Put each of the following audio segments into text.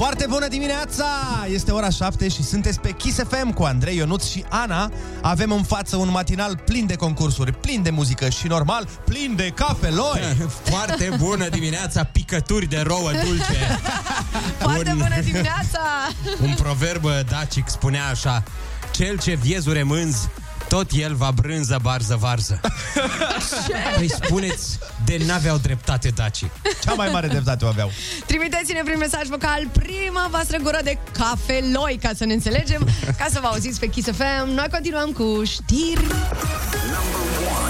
Foarte bună dimineața! Este ora 7 și sunteți pe Kiss FM cu Andrei Ionuț și Ana. Avem în față un matinal plin de concursuri, plin de muzică și normal plin de cafeloi. Foarte bună dimineața, picături de rouă dulce. Foarte Un- bună dimineața! Un proverb dacic spunea așa, cel ce viezure mânzi, tot el va brânză, barză, varză. Păi spuneți, de n-aveau dreptate dacii. Cea mai mare dreptate o aveau. Trimiteți-ne prin mesaj vocal prima voastră gură de cafeloi ca să ne înțelegem, ca să vă auziți pe Kiss FM. Noi continuăm cu știri. Hit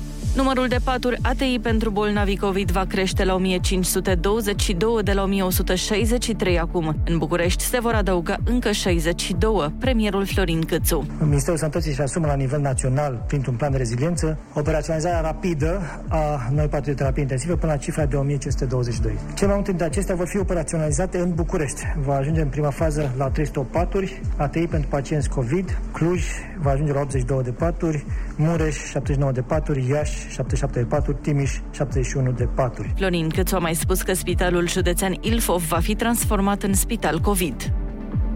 Numărul de paturi ATI pentru bolnavi COVID va crește la 1522 de la 1163 acum. În București se vor adăuga încă 62. Premierul Florin Câțu. Ministerul Sănătății își asumă la nivel național, printr-un plan de reziliență, operaționalizarea rapidă a noi patru de terapie intensivă până la cifra de 1522. Cel mai multe dintre acestea vor fi operaționalizate în București. Va ajunge în prima fază la 308 paturi, ATI pentru pacienți COVID, Cluj va ajunge la 82 de paturi, Mureș 79 de paturi, Iași 77 de paturi, Timiș 71 de paturi. Florin Câțu a mai spus că Spitalul Județean Ilfov va fi transformat în spital COVID.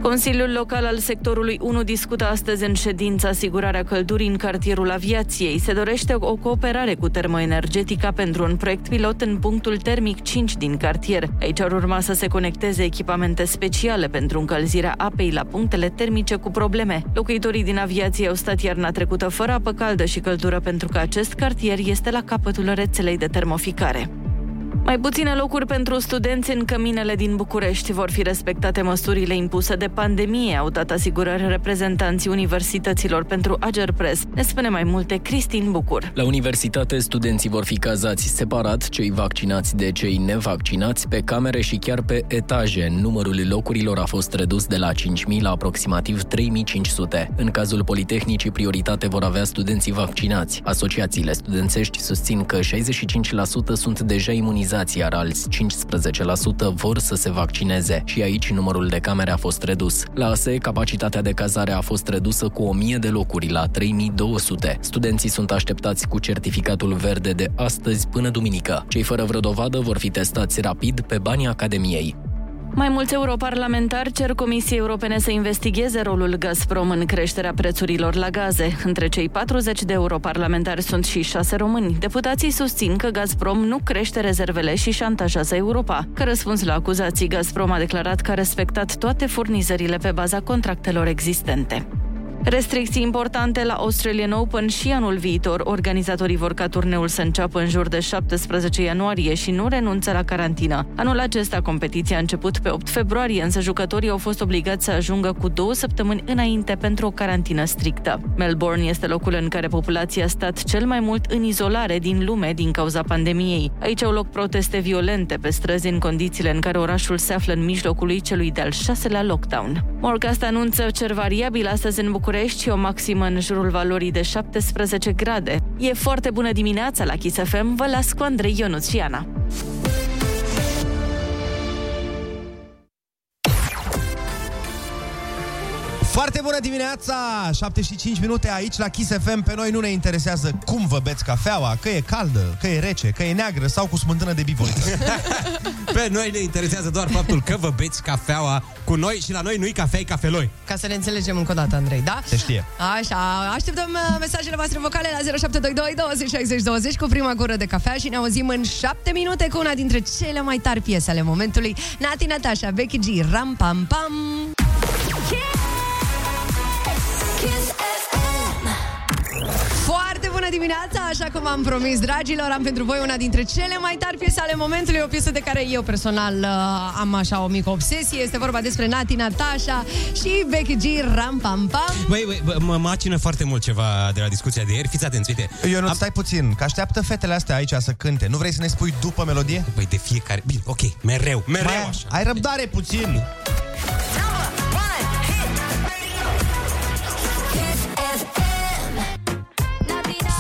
Consiliul Local al Sectorului 1 discută astăzi în ședință asigurarea căldurii în cartierul aviației. Se dorește o cooperare cu termoenergetica pentru un proiect pilot în punctul termic 5 din cartier. Aici ar urma să se conecteze echipamente speciale pentru încălzirea apei la punctele termice cu probleme. Locuitorii din aviație au stat iarna trecută fără apă caldă și căldură pentru că acest cartier este la capătul rețelei de termoficare. Mai puține locuri pentru studenți în căminele din București vor fi respectate măsurile impuse de pandemie, au dat asigurări reprezentanții universităților pentru Agerpres. Ne spune mai multe Cristin Bucur. La universitate, studenții vor fi cazați separat, cei vaccinați de cei nevaccinați, pe camere și chiar pe etaje. Numărul locurilor a fost redus de la 5.000 la aproximativ 3.500. În cazul Politehnicii, prioritate vor avea studenții vaccinați. Asociațiile studențești susțin că 65% sunt deja imunizați, iar alți 15% vor să se vaccineze. Și aici numărul de camere a fost redus. La ASE, capacitatea de cazare a fost redusă cu 1000 de locuri la 3200. Studenții sunt așteptați cu certificatul verde de astăzi până duminică. Cei fără vreo dovadă vor fi testați rapid pe banii Academiei. Mai mulți europarlamentari cer Comisiei Europene să investigheze rolul Gazprom în creșterea prețurilor la gaze. Între cei 40 de europarlamentari sunt și șase români. Deputații susțin că Gazprom nu crește rezervele și șantajează Europa. Ca răspuns la acuzații, Gazprom a declarat că a respectat toate furnizările pe baza contractelor existente. Restricții importante la Australian Open și anul viitor. Organizatorii vor ca turneul să înceapă în jur de 17 ianuarie și nu renunță la carantină. Anul acesta competiția a început pe 8 februarie, însă jucătorii au fost obligați să ajungă cu două săptămâni înainte pentru o carantină strictă. Melbourne este locul în care populația a stat cel mai mult în izolare din lume din cauza pandemiei. Aici au loc proteste violente pe străzi în condițiile în care orașul se află în mijlocul lui celui de-al șaselea lockdown. Morcast anunță cer variabil astăzi în București și o maximă în jurul valorii de 17 grade. E foarte bună dimineața la Kiss FM, vă las cu Andrei Ionuț Foarte bună dimineața! 75 minute aici la Kiss FM. Pe noi nu ne interesează cum vă beți cafeaua, că e caldă, că e rece, că e neagră sau cu smântână de bivoliță. Pe noi ne interesează doar faptul că vă beți cafeaua cu noi și la noi nu-i cafea, e cafeloi. Ca să ne înțelegem încă o dată, Andrei, da? Se știe. Așa, așteptăm uh, mesajele voastre vocale la 0722 20 60 20 cu prima gură de cafea și ne auzim în 7 minute cu una dintre cele mai tari piese ale momentului. Nati Natasha, Becky G, Ram Pam Pam. Kiss FM. Foarte bună dimineața, așa cum am promis, dragilor, am pentru voi una dintre cele mai tari piese ale momentului, o piesă de care eu personal uh, am așa o mică obsesie, este vorba despre Nati Natasha și Becky G, Ram Pam Pam. Băi, băi, bă, mă macină foarte mult ceva de la discuția de ieri. Fiți atenți, uite. Eu nu stai puțin, că așteaptă fetele astea aici să cânte. Nu vrei să ne spui după melodie? Băi, de fiecare... Bine, ok, mereu, mereu Mai, așa. ai răbdare puțin. Number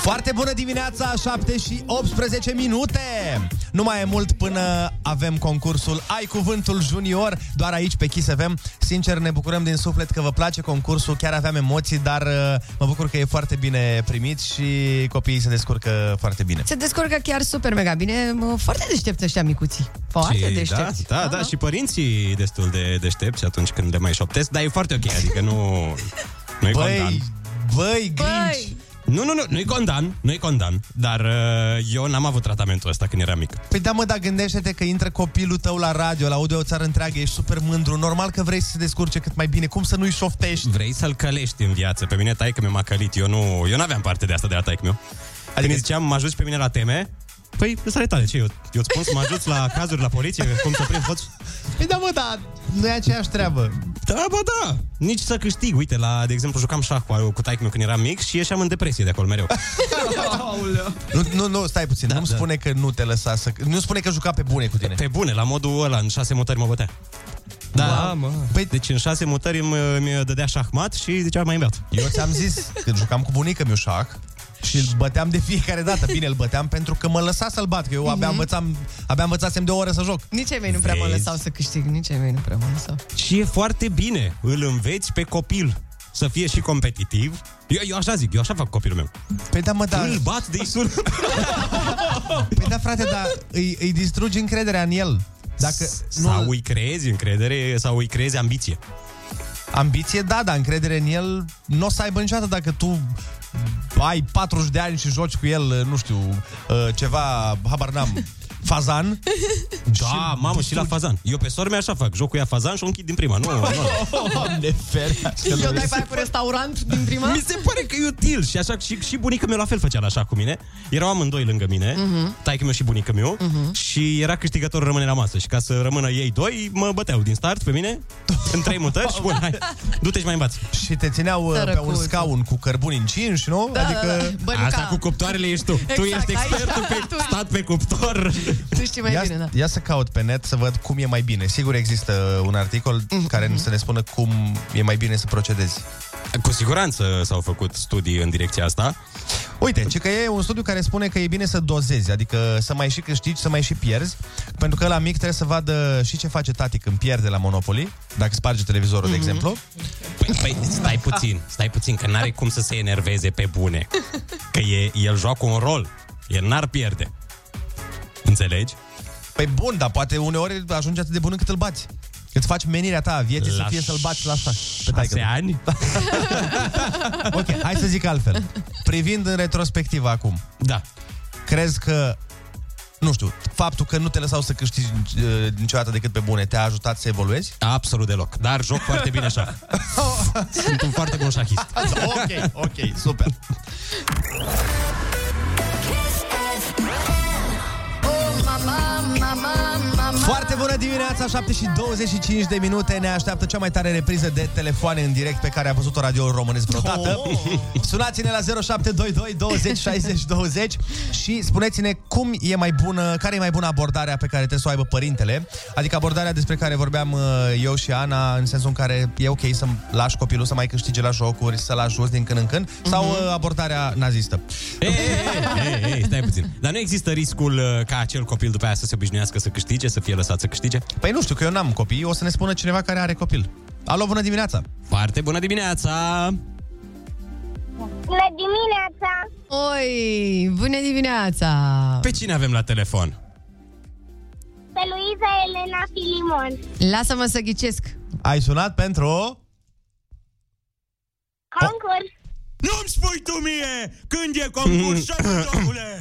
Foarte bună dimineața, 7 și 18 minute! Nu mai e mult până avem concursul Ai Cuvântul Junior, doar aici pe Kiss FM. Sincer, ne bucurăm din suflet că vă place concursul, chiar aveam emoții, dar uh, mă bucur că e foarte bine primit și copiii se descurcă foarte bine. Se descurcă chiar super mega bine. Mă, Foarte deștepți ăștia micuții. Foarte Și, da, deștepți. da, da, și părinții destul de deștepți atunci când le mai șoptesc, dar e foarte ok, adică nu... Nu-i condamn. Băi, băi, grinci! Băi, Nu, nu, nu, nu-i condamn, nu-i condamn, dar uh, eu n-am avut tratamentul ăsta când eram mic. Păi da, mă, dar gândește-te că intră copilul tău la radio, la audio o țară întreagă, ești super mândru, normal că vrei să se descurce cât mai bine, cum să nu-i șoftești? Vrei să-l călești în viață. Pe mine taică mi m-a călit. Eu nu, eu n-aveam parte de asta de la taică meu. Adică când îi ziceam, mă ajuți pe mine la teme, Păi, ăsta e tale, ce? Eu, eu îți spun să mă ajuți la cazuri la poliție, cum să prind hoți? Păi da, mă, da, nu e aceeași treabă. Da, bă, da. Nici să câștig. Uite, la, de exemplu, jucam șah cu, cu taică meu când eram mic și ieșeam în depresie de acolo mereu. Nu, nu, nu, stai puțin, da, nu-mi da. spune că nu te lăsa să... Nu spune că juca pe bune cu tine. Pe bune, la modul ăla, în șase mutări mă bătea. Da, mă. Păi- Deci în șase mutări îmi, îmi dădea șahmat și zicea mai beat. Eu ți-am zis, când jucam cu bunica mi șah, și îl băteam de fiecare dată. Bine, îl băteam pentru că mă lăsa să-l bat, că eu abia, învățam, abia învățasem de o oră să joc. nici ai mei nu prea mă Vezi? lăsau să câștig. Nici ai mei nu prea mă lăsau. Și e foarte bine. Îl înveți pe copil să fie și competitiv. Eu, eu așa zic, eu așa fac copilul meu. Păi da, mă, da, Îl bat de sun. păi da frate, dar îi, îi distrugi încrederea în el. Dacă Sau nu, îi creezi încredere sau îi creezi ambiție. Ambiție, da, dar încredere în el nu o să aibă niciodată dacă tu ai 40 de ani și joci cu el, nu știu, uh, ceva, habar n-am, fazan. Da, mamă, și la fazan. Eu pe sora mea așa fac. Joc cu ea fazan și o închid din prima. Nu, nu. Doamne ferească. Eu dai pe aia cu restaurant din prima? Mi se pare că e util și așa și, și bunica mea la fel făcea la așa cu mine. Erau amândoi lângă mine, uh-huh. taică meu și bunica meu, uh-huh. și era câștigător rămâne la masă. Și ca să rămână ei doi, mă băteau din start pe mine, în trei mutări și bun, hai, du-te și mai învați. Și te țineau uh, pe un Sărăcuțe. scaun cu cărbuni încinși, nu? Da, da, da. Bă, Asta Luca, cu cuptoarele ești tu. tu Exact, ești expertul aici- pe tu- stat pe cuptor. Tu știi mai ia, bine, da. ia să caut pe net să văd cum e mai bine. Sigur există un articol Mhm. care să ne spună cum e mai bine să procedezi. Cu siguranță s-au făcut studii în direcția asta. Uite, ce că e un studiu care spune că e bine să dozezi, adică să mai și câștigi, să mai și pierzi, pentru că la mic trebuie să vadă și ce face tati când pierde la Monopoly, dacă sparge televizorul, de exemplu. Păi, păi stai puțin, stai puțin, că n-are cum să se enerveze pe bune. Că e, el joacă un rol. El n-ar pierde. Înțelegi? Păi bun, dar poate uneori ajunge atât de bun încât îl bați. Îți faci menirea ta a vieții să La fie să-l bați la asta. Pe Șase taică. ani? Ok, hai să zic altfel. Privind în retrospectivă acum, Da. crezi că nu știu, faptul că nu te lăsau să câștigi uh, niciodată decât pe bune te-a ajutat să evoluezi? Absolut deloc. Dar joc foarte bine șah. Sunt un foarte bun șahist. ok, ok, super. Foarte bună dimineața, 7 și 25 de minute. Ne așteaptă cea mai tare repriză de telefoane în direct Pe care a văzut-o radio românesc vreodată. Oh. Sunați-ne la 0722 20 60 20 Și spuneți-ne cum e mai bună Care e mai bună abordarea pe care trebuie să o aibă părintele. Adică abordarea despre care vorbeam uh, eu și Ana În sensul în care e ok să lași copilul să mai câștige la jocuri Să-l ajuți din când în când Sau uh, abordarea nazistă. Ei, ei, ei, ei, stai puțin. Dar nu există riscul uh, ca acel copil după aia să se obișnuiască să câștige, să fie lăsat să câștige? Păi nu știu, că eu n-am copii O să ne spună cineva care are copil Alo, bună dimineața! Foarte bună dimineața! Bună dimineața! Oi, bună dimineața! Pe cine avem la telefon? Pe Luiza Elena Filimon. Lasă-mă să ghicesc. Ai sunat pentru... Concurs. Nu-mi spui tu mie când e concursul, domnule!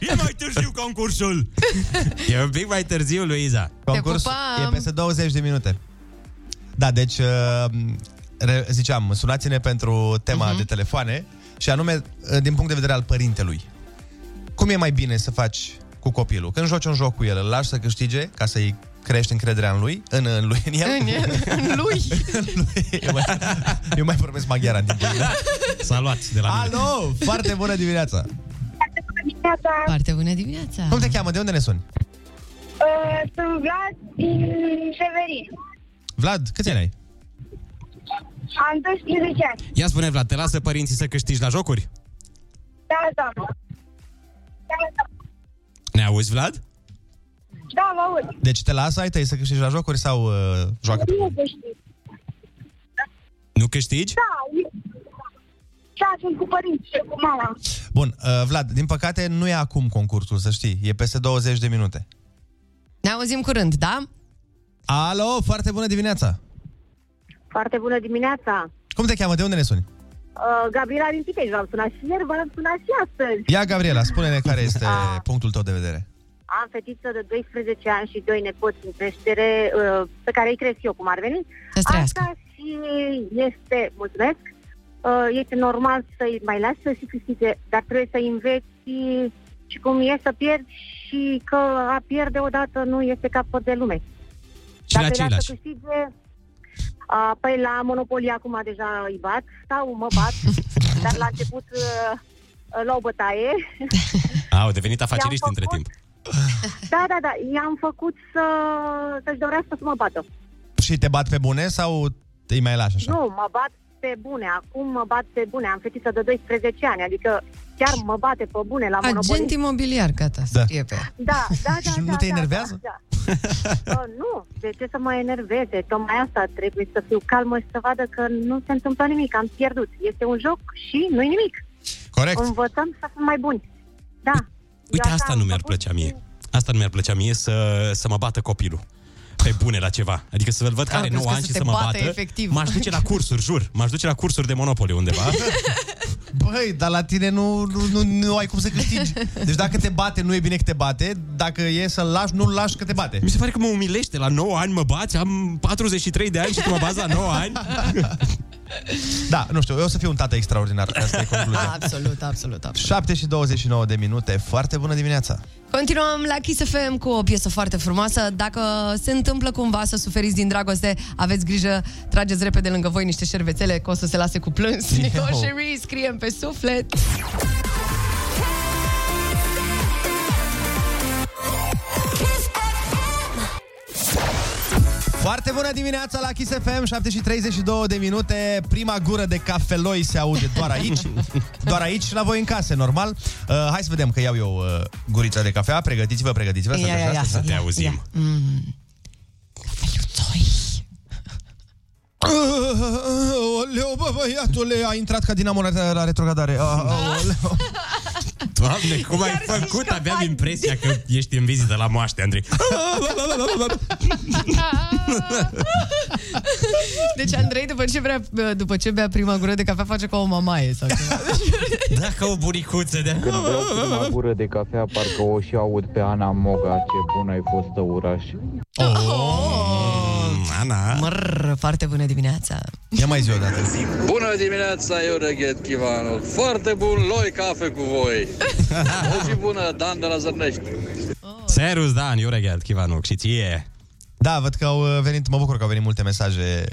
E mai târziu concursul! E un pic mai târziu, Luiza. Concurs pupăm! e peste 20 de minute. Da, deci, uh, re- ziceam, sunați-ne pentru tema uh-huh. de telefoane și anume, uh, din punct de vedere al părintelui. Cum e mai bine să faci cu copilul? Când joci un joc cu el, îl lași să câștige ca să-i crești încrederea în lui, în, în lui, în el? În, în lui. în lui. Eu mai, eu mai vorbesc maghiara în timpul ăsta. S-a luat de la mine. Alo, foarte bună dimineața! Bună dimineața! Foarte bună dimineața. Cum te cheamă? De unde ne suni? Uh, sunt Vlad din Severin. Vlad, câți ani ai? Am 12 ani. Ia spune, Vlad, te lasă părinții să câștigi la jocuri? Da, da. Da, da. Ne auzi, Vlad? Da, vă aud. Deci te lasă ai tăi să câștigi la jocuri sau uh, joacă pe Nu bune? câștig. Nu câștigi? Da, eu- da, sunt cu părinții și cu mama. Bun, uh, Vlad, din păcate nu e acum concursul, să știi. E peste 20 de minute. Ne auzim curând, da? Alo, foarte bună dimineața! Foarte bună dimineața! Cum te cheamă? De unde ne suni? Uh, Gabriela din Pitești, v-am sunat și ieri, v-am sunat și astăzi. Ia, Gabriela, spune-ne care este Ah. punctul tău de vedere. Am fetiță de 12 ani și doi nepoți în creștere, uh, pe care îi cresc eu, cum ar veni. Să-ți trăiască. Asta și este, mulțumesc, uh, este normal să-i mai lași să și câștige, dar trebuie să înveți și cum e să pierzi și că a pierde odată nu este capăt de lume. Și la Dacă ce îi îi lași lași? să câștige, a, păi la Monopoly acum deja îi bat sau mă bat, dar la început uh, la o bătaie. Au devenit afaceriști I-am între făcut- timp. Da, da, da, i-am făcut să, să-și dorească să mă bată. Și te bat pe bune sau îi mai lași așa? Nu, mă bat pe bune, acum mă bat pe bune. Am fetiță de 12 ani, adică chiar mă bate pe bune la Monopoly. Agent imobiliar, gata, Da. scrie pe ea. Da, da, da. Și nu da, te da, enervează? Da, da. Uh, nu, de ce să mă enerveze? Tocmai asta trebuie să fiu calmă și să vadă că nu se întâmplă nimic, am pierdut. Este un joc și nu-i nimic. Corect. Învățăm să fim mai buni. Da. Uite, Eu așa asta am nu mi-ar făcut plăcea și- mie. Asta nu mi-ar plăcea mie să, să mă bată copilul pe bune la ceva. Adică să-l văd că Am are crezut 9 că ani să și te să mă bată bată. efectiv. M-aș duce la cursuri, jur. M-aș duce la cursuri de Monopoly undeva. Băi, dar la tine nu, nu, nu, nu ai cum să câștigi. Deci dacă te bate, nu e bine că te bate. Dacă e să-l lași, nu-l lași că te bate. Mi se pare că mă umilește. La 9 ani mă bați, am 43 de ani și tu mă bați la 9 ani. Da, nu știu, eu o să fiu un tată extraordinar. Asta e concluzia. Absolut, absolut, absolut. 7 și 29 de minute. Foarte bună dimineața! Continuăm la Kiss FM cu o piesă foarte frumoasă. Dacă se întâmplă cumva să suferiți din dragoste, aveți grijă, trageți repede lângă voi niște șervețele, că o să se lase cu plâns. Nicoș Sherry, scriem pe suflet. Foarte bună dimineața la Kiss FM, 7 și 32 de minute. Prima gură de cafeloi se aude doar aici. Doar aici și la voi în case, normal. Uh, hai să vedem că iau eu uh, gurița de cafea. Pregătiți-vă, pregătiți-vă. Ia, stați ia, așa, ia, stați Să așa. te auzim. Oleu, bă, băiatule, a intrat ca dinamo la, la retrogradare. Ah, Oleu. Doamne, cum ai făcut? Aveam impresia că ești în vizită la moaște, Andrei. Deci Andrei, după ce, vrea, după ce bea prima gură de cafea, face ca o mamaie sau ceva. Da, ca o buricuță de... Când beau prima gură de cafea, parcă o și aud pe Ana Moga, ce bună ai fost oraș. Oh, Ana. Măr, foarte bună dimineața. Ia mai zi o dată. Bună dimineața, eu reghet Chivanu. Foarte bun loi cafe cu voi. O zi bună, Dan de la Zărnești. Serus, Dan, eu reghet, Chivanuc, și ție. Da, văd că au uh, venit, mă bucur că au venit multe mesaje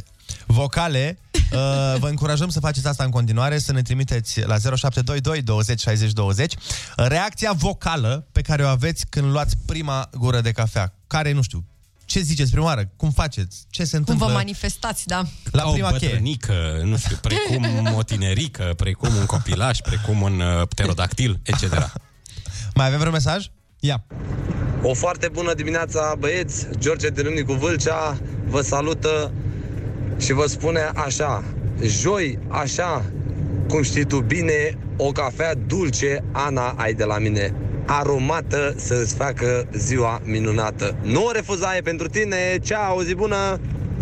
vocale. Uh, vă încurajăm să faceți asta în continuare, să ne trimiteți la 0722 20 60 20 reacția vocală pe care o aveți când luați prima gură de cafea. Care, nu știu, ce ziceți prima oară? Cum faceți? Ce se Cum întâmplă vă manifestați, da? la ca prima o cheie? bătrânică, nu știu, precum o tinerică, precum un copilaș, precum un uh, pterodactil, etc. Mai avem vreun mesaj? Ia. O foarte bună dimineața, băieți! George de Râmnicu Vâlcea vă salută și vă spune așa. Joi, așa, cum știi tu bine, o cafea dulce, Ana, ai de la mine. Aromată să-ți facă ziua minunată. Nu o refuza, e pentru tine. Ceau, zi bună!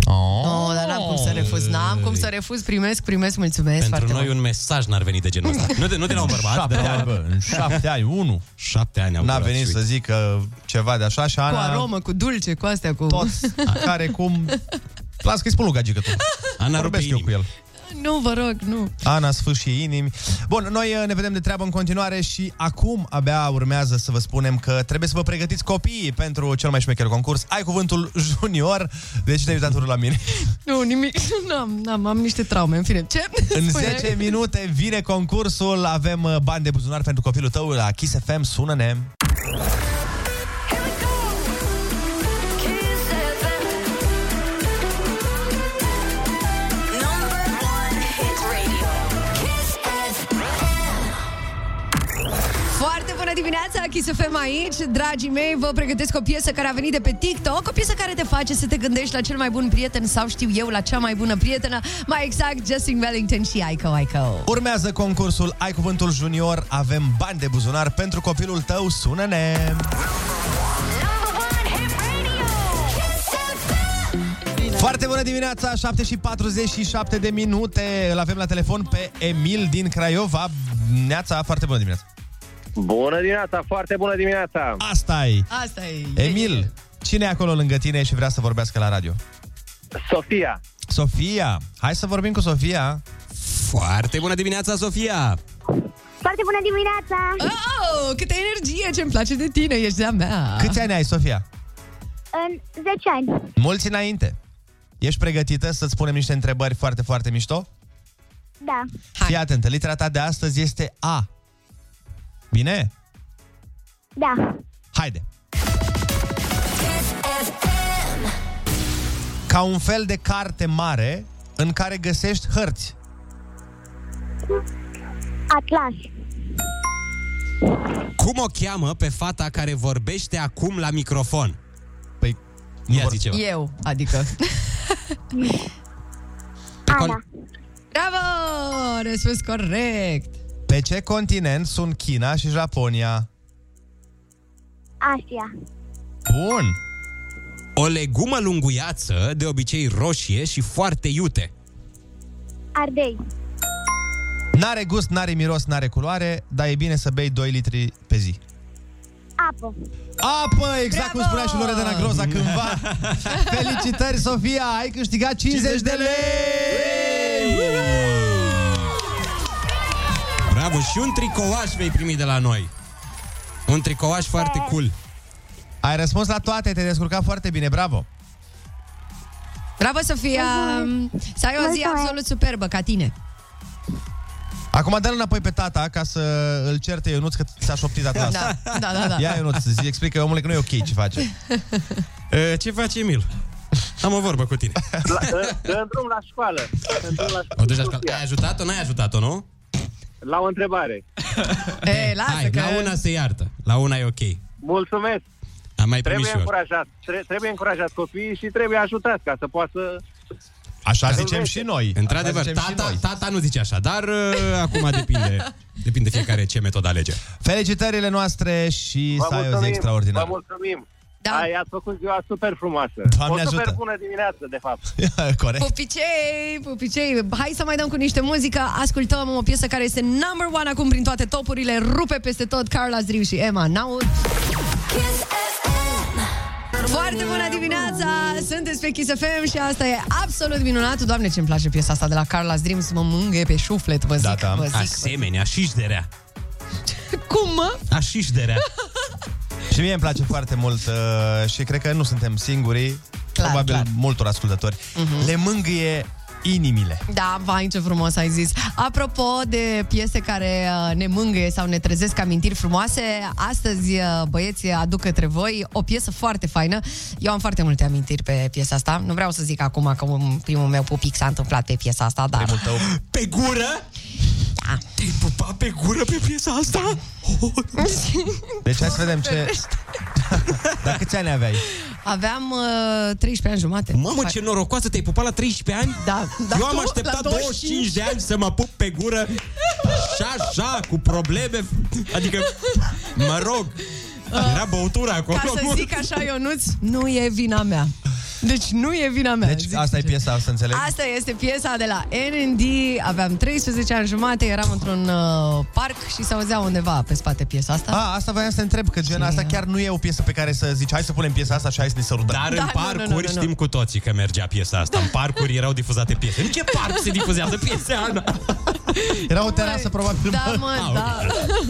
Oh, dar n-am cum să refuz, n-am cum să refuz, primesc, primesc, mulțumesc Pentru foarte noi mult. un mesaj n-ar veni de genul ăsta. Nu de, nu de la un bărbat, Șapte de la... ani, bă, în șapte ani, unu. Șapte ani am N-a durat venit și să uite. zică ceva de așa și Cu Ana... aromă, cu dulce, cu astea, cu... Toți care cum... Las că-i spun lui Gagică tu. Ana rupe Vorbesc eu inimi. cu el. Nu, vă rog, nu. Ana sfâșie inimi. Bun, noi uh, ne vedem de treabă în continuare și acum abia urmează să vă spunem că trebuie să vă pregătiți copiii pentru cel mai șmecher concurs. Ai cuvântul junior, deci te-ai uitat urât la mine. Nu, nimic, n-am, n-am, am niște traume, în fine. Ce? În Spune. 10 minute vine concursul, avem uh, bani de buzunar pentru copilul tău la Kiss FM, sună-ne! Dimineața, Kiss FM aici, dragii mei, vă pregătesc o piesă care a venit de pe TikTok, o piesă care te face să te gândești la cel mai bun prieten sau știu eu, la cea mai bună prietenă, mai exact Justin Wellington și Aiko Aiko. Urmează concursul Ai Cuvântul Junior, avem bani de buzunar pentru copilul tău, sună-ne! Foarte bună dimineața, 7 și 47 de minute. Îl avem la telefon pe Emil din Craiova. Neața, foarte bună dimineața. Bună dimineața, foarte bună dimineața! Asta e. Asta e. Emil, cine e acolo lângă tine și vrea să vorbească la radio? Sofia. Sofia. Hai să vorbim cu Sofia. Foarte bună dimineața, Sofia! Foarte bună dimineața! Oh, câtă energie, ce-mi place de tine, ești de-a mea. Câți ani ai, Sofia? În 10 ani. Mulți înainte. Ești pregătită să-ți spunem niște întrebări foarte, foarte mișto? Da. Fii atentă, litera ta de astăzi este A. Bine? Da. Haide! Ca un fel de carte mare în care găsești hărți. Atlas. Cum o cheamă pe fata care vorbește acum la microfon? Păi, Ia zi ceva. Eu, adică. Ana. Bravo! Răspuns corect. Pe ce continent sunt China și Japonia? Asia. Bun! O legumă lunguiață, de obicei roșie și foarte iute. Ardei. N-are gust, n-are miros, n-are culoare, dar e bine să bei 2 litri pe zi. Apă. Apă, exact cum spunea și Loredana Groza cândva. Felicitări, Sofia, ai câștigat 50 de lei! Bravo, și un tricouaș vei primi de la noi. Un tricouaș foarte cool. Ai răspuns la toate, te-ai descurcat foarte bine, bravo! Bravo, Sofia! Să ai o zi Mulțumesc. absolut superbă ca tine. Acum dă-l înapoi pe tata ca să îl certe Ionuț că ți-a șoptit atlas. Da, da, da, da. Ia Ionuț, zi, explică omule că nu e ok ce face. E, Ce face Emil? Am o vorbă cu tine. La, dă, dă drum la școală. Dă drum la școală. O duci la școală. Ai ajutat-o? N-ai ajutat-o, nu? La o întrebare. E, lasă Hai, că... la una se iartă. La una e ok. Mulțumesc. Am mai primit Trebuie și eu. încurajat. Tre- trebuie încurajat copiii și trebuie ajutat ca să poată... Așa Să zicem învețe. și noi. Într-adevăr, Așa zicem și tata, noi. tata nu zice așa, dar uh, acum depinde, depinde fiecare ce metodă alege. Felicitările noastre și Vă să ai o zi mulțumim. extraordinară. Vă mulțumim. Da. Ai, ați făcut ziua super frumoasă. Doamne o super ajută. bună dimineață, de fapt. Corect. Pupicei, pupicei, hai să mai dăm cu niște muzică Ascultăm o piesă care este number one acum prin toate topurile Rupe peste tot Carla Zdriu și Emma Naud Foarte bună dimineața! Sunteți pe Kiss FM și asta e absolut minunat Doamne, ce-mi place piesa asta de la Carla Dream Să mă mângâie pe șuflet, vă zic, Da, da. vă zic. Asemenea, și de rea. Cum, mă? Așa de rea. Și mie îmi place foarte mult uh, și cred că nu suntem singurii, Clar, probabil clar. multor ascultători. Mhm. Le mângâie inimile. Da, vai, ce frumos ai zis. Apropo de piese care uh, ne mângâie sau ne trezesc amintiri frumoase, astăzi uh, băieții aduc către voi o piesă foarte faină. Eu am foarte multe amintiri pe piesa asta. Nu vreau să zic acum că un primul meu pupic s-a întâmplat pe piesa asta, dar... Primul tău. Pe gură? Da. Te-ai pupat pe gură pe piesa asta? Deci hai să vedem ce... Dar câți ani aveai? Aveam uh, 13 ani jumate. Mamă, ce norocoasă, te-ai pupat la 13 ani? Da, da, Eu am tu, așteptat la 25 de ani să mă pup pe gură și așa, cu probleme. Adică, mă rog, era băutura acolo. Ca să zic așa, Ionuț, nu e vina mea. Deci nu e vina mea. Deci zic asta e sincer. piesa, să înțeleg? Asta este piesa de la NND. Aveam 13 ani jumate, eram într-un uh, parc și se auzea undeva pe spate piesa asta. A, asta voiam să te întreb, că gen asta chiar nu e o piesă pe care să zici hai să punem piesa asta și hai să ne sărutăm. Dar Da, în nu, nu, parcuri nu, nu, nu. știm cu toții că mergea piesa asta. În parcuri erau difuzate piese. În ce parc se difuzează piesa, Ana? Era o terasă, probabil. Da, bă. mă, Ah, da.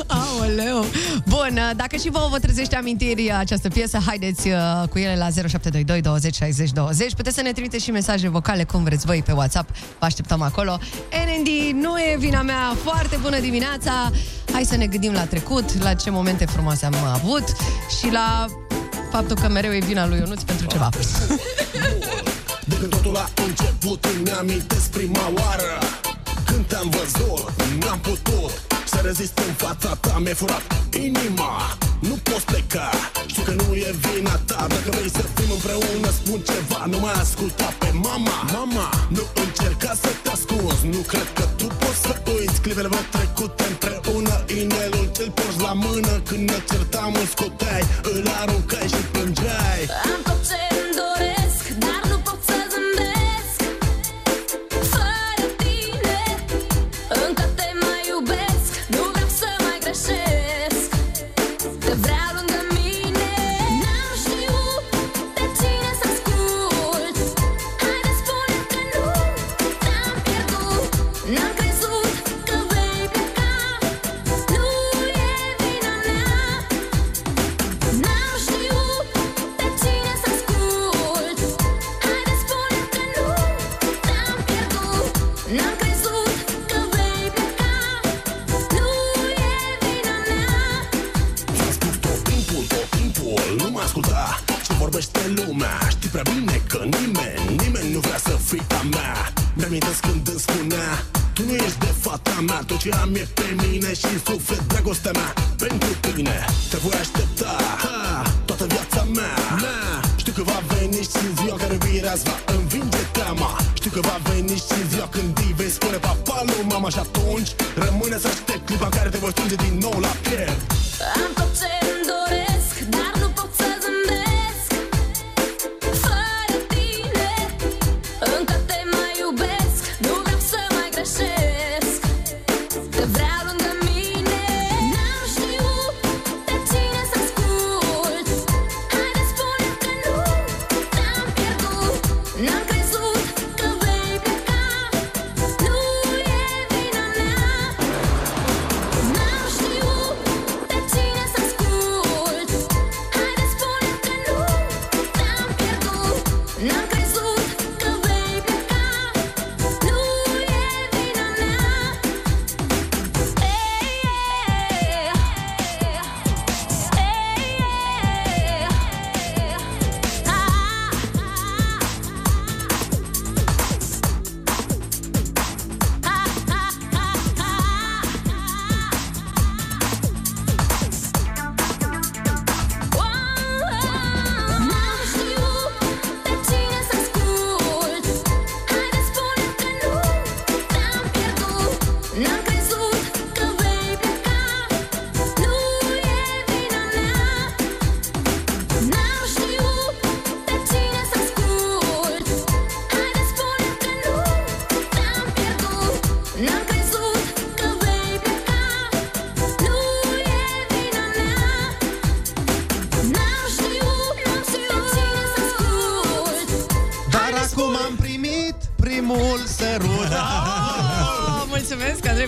Aoleu. Bun, uh, dacă și vouă vă trezește amintiri uh, această piesă, haideți uh, cu ele la 0722 20 60 20. Puteți să ne trimiteți și mesaje vocale cum vreți voi pe WhatsApp. Vă așteptăm acolo. NND, nu e vina mea. Foarte bună dimineața. Hai să ne gândim la trecut, la ce momente frumoase am avut și la faptul că mereu e vina lui Ionuț pentru ceva. De când totul a început Îmi amintesc prima oară Când te-am văzut N-am putut să rezist în fața ta Mi-ai furat inima. Nu poți pleca Știu că nu e vina ta. Dacă vrei să fim împreună Spun ceva Nu mai asculta pe mama. Mama Nu încerca să te ascunzi Nu cred că tu poți să uiți. Clipele vă trecute împreună Inelul ce-l porți la mână. Când ne certam îl scoteai Îl aruncai și plângeai. Am tot ce îmi doresc, lumea. Știi prea bine că nimeni, nimeni nu vrea să fii a mea. Mi-amintesc când îmi spunea Tu nu ești de fata mea Tot ce am e pe mine și în suflet dragostea mea Pentru tine. Te voi aștepta ha, Toată viața mea, mea Știu că va veni și ziua în care iubirea îți va învinge teama. Știu că va veni și ziua când îi vei spune papa lui mama Și atunci rămâne să aștept clipa în care te voi strânge din nou la piept. Am tot ce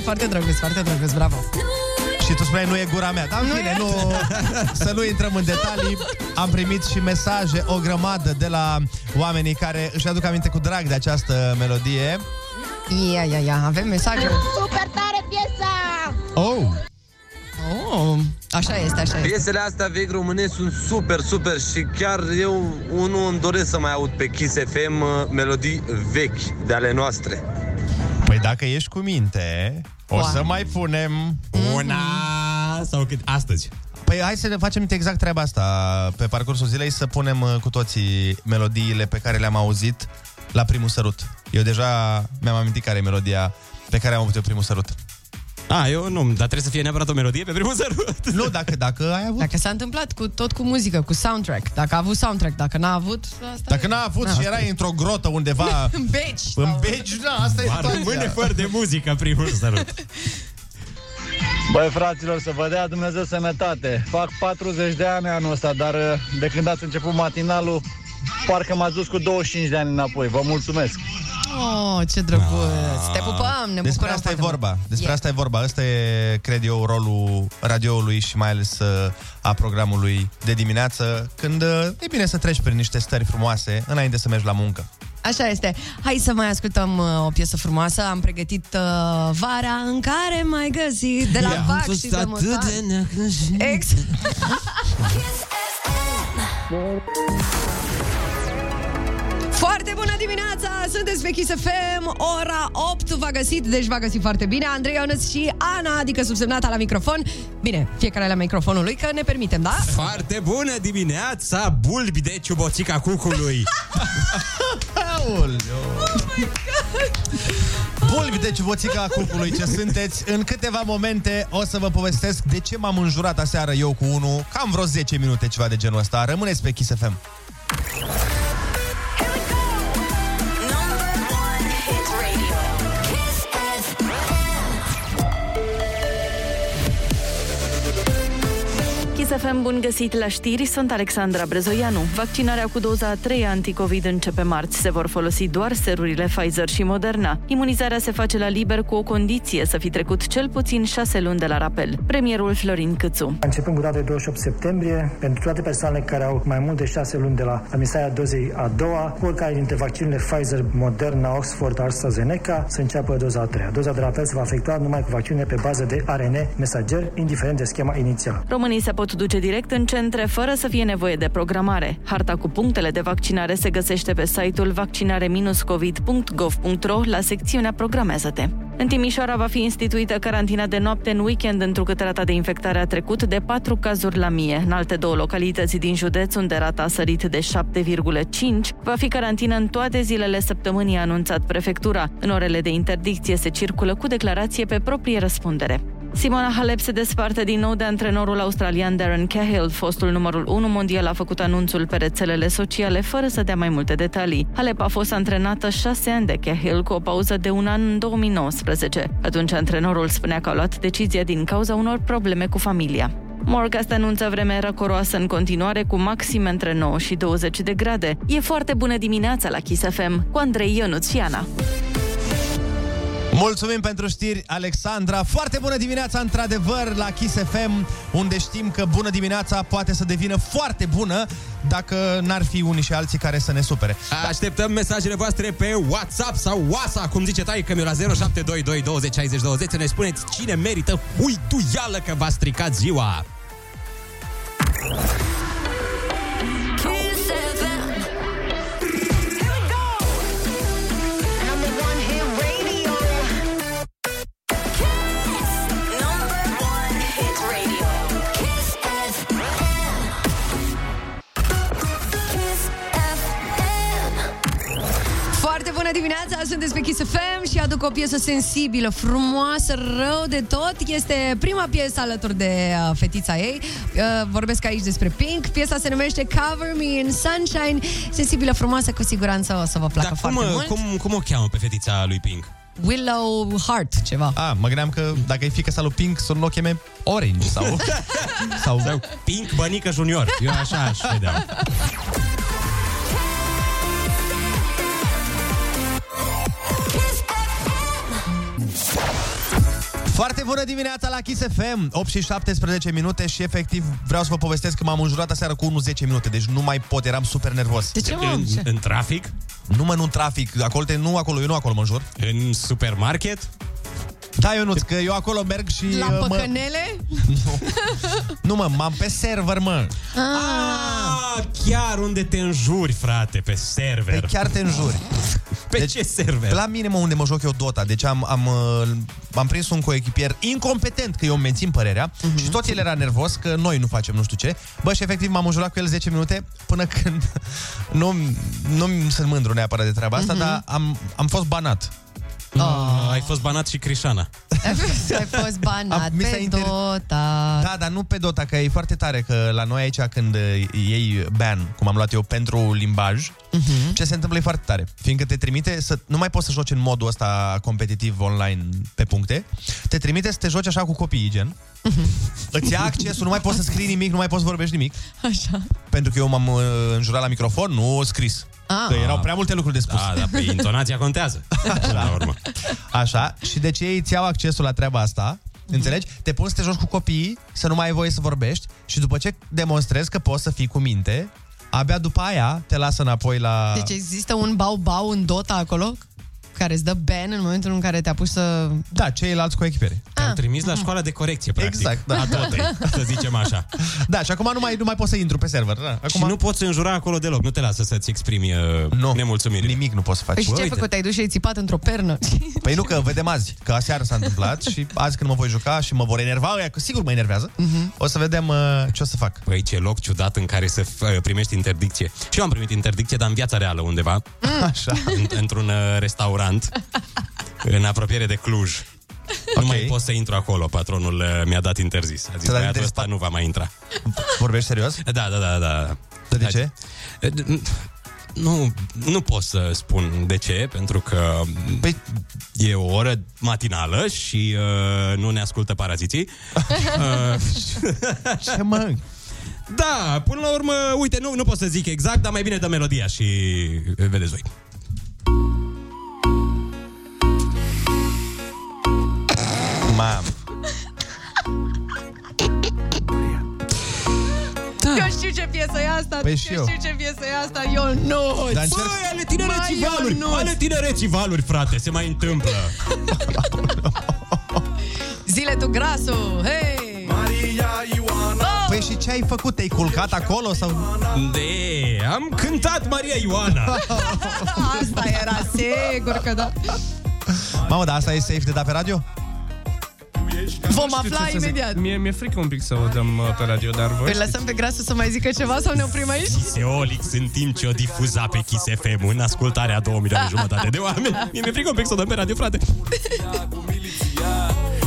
foarte drăguț, foarte drăguț, bravo. Și tu spuneai, nu e gura mea. Dar în Nu fine, e. nu, să nu intrăm în detalii. Am primit și mesaje, o grămadă de la oamenii care își aduc aminte cu drag de această melodie. Ia, ia, ia, avem mesaje. Super tare piesa! Oh! Oh, așa este, așa este. Piesele astea vechi românești sunt super, super și chiar eu unul îmi doresc să mai aud pe Kiss FM uh, melodii vechi de ale noastre. Păi dacă ești cu minte, o să mai punem una sau cât astăzi. Păi hai să ne facem exact treaba asta pe parcursul zilei, să punem uh, cu toții melodiile pe care le-am auzit la primul sărut. Eu deja mi-am amintit care e melodia pe care am avut eu primul sărut. A, eu nu, dar trebuie să fie neapărat o melodie pe primul sărut. Nu, dacă, dacă ai avut. Dacă s-a întâmplat cu tot cu muzică, cu soundtrack. Dacă a avut soundtrack, dacă n-a avut, asta Dacă n-a avut Na, și asta erai într-o grotă undeva În beci. În sau- beci, da, asta e Va situația. rămâne fără de muzică primul sărut. Băi, fraților, să vă dea Dumnezeu sănătate. Fac 40 de ani anul ăsta, dar uh, de când ați început matinalul, parcă m-ați dus cu 25 de ani înapoi. Vă mulțumesc! Oh, ce drăguț. Te pupăm, ne Despre bucurăm asta e foarte vorba. mult. Despre E. asta e vorba. Asta e, cred eu, rolul radioului și mai ales uh, a programului de dimineață, când uh, e bine să treci prin niște stări frumoase înainte să mergi la muncă. Așa este. Hai să mai ascultăm uh, o piesă frumoasă. Am pregătit uh, Vara în care mai găsit de la Am Vac fost și de atât Motan. de necăjit. Ex. Foarte Foarte bună dimineața! Sunteți pe Kiss FM, ora 8 v-a găsit, deci v-a găsit foarte bine. Andrei Ionuț și Ana, adică subsemnata la microfon. Bine, fiecare la microfonul lui, că ne permitem, da? Foarte bună dimineața, bulbi de ciuboțica cucului! Bulbi de ciuboțica cucului ce sunteți În câteva momente o să vă povestesc De ce m-am înjurat aseară eu cu unul Cam vreo 10 minute, ceva de genul ăsta Rămâneți pe Kiss FM Kiss FM, bun găsit la știri, sunt Alexandra Brezoianu. Vaccinarea cu doza a treia anticovid începe marți. Se vor folosi doar serurile Pfizer și Moderna. Imunizarea se face la liber cu o condiție să fi trecut cel puțin șase luni de la rapel. Premierul Florin Câțu. Începând cu data de 28 septembrie, pentru toate persoanele care au mai mult de 6 luni de la administrarea dozei a doua, oricare dintre vaccinurile Pfizer, Moderna, Oxford, AstraZeneca, să înceapă doza a treia. Doza de rapel se va efectua numai cu vaccinurile pe bază de ARN mesager, indiferent de schema inițială. Românii se pot duce direct în centre fără să fie nevoie de programare. Harta cu punctele de vaccinare se găsește pe site-ul vaccinare-covid.gov.ro la secțiunea Programează-te. În Timișoara va fi instituită carantina de noapte în weekend, întrucât rata de infectare a trecut de 4 cazuri la mie. În alte două localități din județ, unde rata a sărit de 7,5, va fi carantină în toate zilele săptămânii, a anunțat prefectura. În orele de interdicție se circulă cu declarație pe proprie răspundere. Simona Halep se desparte din nou de antrenorul australian Darren Cahill. Fostul numărul 1 mondial a făcut anunțul pe rețelele sociale fără să dea mai multe detalii. Halep a fost antrenată șase ani de Cahill cu o pauză de un an în 2019. Atunci antrenorul spunea că a luat decizia din cauza unor probleme cu familia. Morcast anunță vreme răcoroasă în continuare cu maxime între 9 și 20 de grade. E foarte bună dimineața la Kiss FM cu Andrei Ionuț și Ana. Mulțumim pentru știri, Alexandra. Foarte bună dimineața, într-adevăr, la Kiss FM, unde știm că bună dimineața poate să devină foarte bună dacă n-ar fi unii și alții care să ne supere. Așteptăm mesajele voastre pe WhatsApp sau WhatsApp, cum zice tai, că mi la 0722 20 60 20 să ne spuneți cine merită uituială că v-a stricat ziua. Dimineața, sunteți pe Kiss FM și aduc o piesă sensibilă, frumoasă, rău de tot. Este prima piesă alături de uh, fetița ei. Uh, vorbesc aici despre Pink. Piesa se numește Cover Me in Sunshine. Sensibilă, frumoasă, cu siguranță o să vă placă Dar foarte cum, mult. cum, cum o cheamă pe fetița lui Pink? Willow Heart, ceva. A, mă gândeam că dacă e fica sa lui Pink, să nu o cheme Orange sau... sau... sau Pink Bănică Junior. Eu așa aș vedea. Foarte bună dimineața la Kiss FM 8 și 17 minute și efectiv vreau să vă povestesc că m-am înjurat aseară cu 1 10 minute Deci nu mai pot, eram super nervos De ce, mă? În, Ce? în trafic? Nu mă, nu în trafic, acolo, te, nu acolo, eu nu acolo mă înjur În supermarket? Da, eu nu, că eu acolo merg și La uh, mă, păcănele? Nu mă, m-am pe server, mă Ah, chiar unde te înjuri, frate, pe server. Pe chiar te înjuri Pe ce server? La mine, mă, unde mă joc eu Dota Deci am, am, uh, am prins un coechipier incompetent Că eu îmi mențin părerea Mhm. uh-huh. Și tot el era nervos că noi nu facem nu știu ce Bă, și efectiv m-am înjurat cu el 10 minute Până când Nu, nu sunt mândru neapărat de treaba asta Mhm. Dar am, am fost banat Ah, ai fost banat și Crișana. Ai fost banat Am- mi s-a pe inter- Dota. Da, dar nu pe Dota, că e foarte tare Că la noi aici când uh, iei ban Cum am luat eu pentru limbaj Mhm. Ce se întâmplă e foarte tare Fiindcă te trimite să Nu mai poți să joci în modul ăsta competitiv online Pe puncte Te trimite să te joci așa cu copiii, gen Îți ia accesul, nu mai poți să scrii nimic Nu mai poți să vorbești nimic Așa. Pentru că eu m-am uh, înjurat la microfon, nu scris Ah. Că erau prea multe lucruri de spus Da, dar pe intonația contează. Până la urmă. Așa, și de ce ei îți iau accesul la treaba asta Înțelegi? Te pun să te joci cu copiii, să nu mai ai voie să vorbești și după ce demonstrezi că poți să fii cu minte, abia după aia te lasă înapoi la... Deci există un bau-bau în Dota acolo? Care îți dă ban în momentul în care te apuci să... Da, ceilalți cu echipere. Te-au trimis la școala de corecție, practic. Exact, da. A totei, să zicem așa. Da, și acum nu mai, nu mai poți să intru pe server. Da. Acum Și nu poți înjura acolo deloc, nu te lasă să-ți exprimi uh, Nu. nemulțumirile. nimic nu poți să faci. Păi și ce ai Uite. făcut? Te-ai dus și ai țipat într-o pernă? Păi nu, că vedem azi, că aseară s-a întâmplat și azi când mă voi juca și mă vor enerva, ăia, că sigur mă enervează, Mhm. o să vedem uh, ce o să fac. Păi ce loc ciudat în care să f- primești interdicție. Și eu am primit interdicție, dar în viața reală undeva. Așa. În, într-un uh, restaurant în apropiere de Cluj. Nu mai pot să intru acolo, patronul uh, mi-a dat interzis. A zis, Ți-a dat băiatul interzis ăsta nu va mai intra. Vorbești serios? Da, da, da, da. De ce? Nu, nu pot să spun de ce, pentru că păi... e o oră matinală și uh, nu ne ascultă paraziții. uh, ce mă? Da, până la urmă, uite, nu, nu pot să zic exact, dar mai bine dă melodia și vedeți voi. Mam. Eu știu ce piesă e asta, Păi și eu eu. știu ce piesă e asta, eu nu. Dar încerc... Băi, ale tinereții valuri, ale tinereții valuri, frate, se mai întâmplă. Zile tu grasul, hei! Maria Ioana Păi și ce ai făcut? Te-ai culcat acolo? sau? De, am cântat Maria Ioana. Asta era sigur că da. Mamă, dar asta e safe de dat pe radio? Vom Nu știu afla ce să zic. imediat. Mie, mi-e frică un pic să o dăm uh, pe radio, dar voi Îl lăsăm pe grasul să mai zică ceva sau ne oprim aici? Seolix în timp ce o difuza pe Kiss FM în ascultarea a 2 milioane jumătate de oameni. Mie mi-e frică un pic să o dăm pe radio, frate.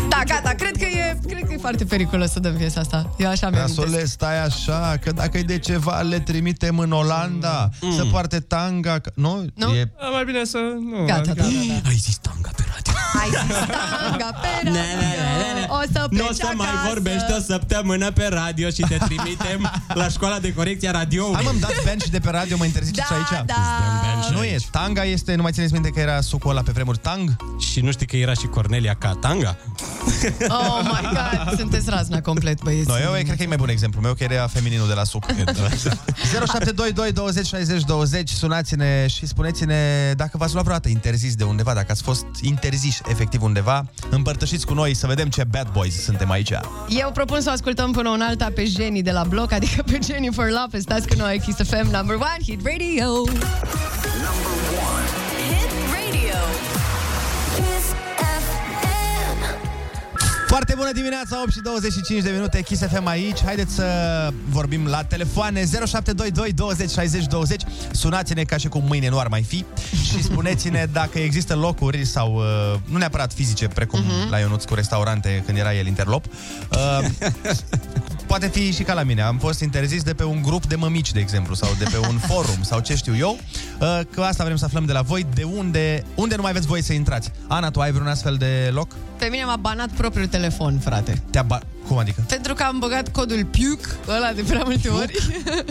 Da, gata, cred că e, cred că e foarte periculos să dăm piesa asta. Eu așa mi-am Rasole, stai așa, că dacă e de ceva, le trimitem în Olanda mm. să poarte tanga. că- Nu? Nu? E... Da, mai bine să... Nu, Gata, da, da, da. Ai zis tanga pe radio. Ai zis tanga pe radio, o să Nu pleci o să acasă. mai vorbești o săptămână pe radio și te trimitem la școala de corecție a radioului. Hai mă-mi dați ban și de pe radio, mă interziceți Da, aici? da. Nu e, tanga este, nu mai țineți minte că era sucul ăla pe vremuri tang? Și nu știi că era și Cornelia ca tanga? Oh my god, sunteți razna complet, băieți. No, eu cred că e mai bun exemplu meu, că era femininul de la suc. 0722 20 60 20 Sunați-ne și spuneți-ne dacă v-ați luat vreodată interzis de undeva, dacă ați fost interziși efectiv undeva. Împărtășiți cu noi să vedem ce bad boys suntem aici. Eu propun să o ascultăm până un alta pe Jenny de la bloc, adică pe Jennifer Lopez. Stați cu noi, Kiss FM number one, hit radio. Hit Foarte bună dimineața, 8 și 25 de minute, Kiss FM aici. Haideți să vorbim la telefoane 0722 20 60 20. Sunați-ne ca și cum mâine nu ar mai fi și spuneți-ne dacă există locuri sau, uh, nu neapărat fizice, precum uh-huh. la Ionuț cu restaurante când era el interlop. Uh, poate fi și ca la mine. Am fost interzis de pe un grup de mămici, de exemplu, sau de pe un forum, sau ce știu eu. Uh, că asta vrem să aflăm de la voi, de unde, unde nu mai aveți voie să intrați. Ana, tu ai vreun astfel de loc? Pe mine m-a banat propriul telefon, frate. Te-a ba- Cum adică? Pentru că am băgat codul PIUC, ăla de prea multe ori.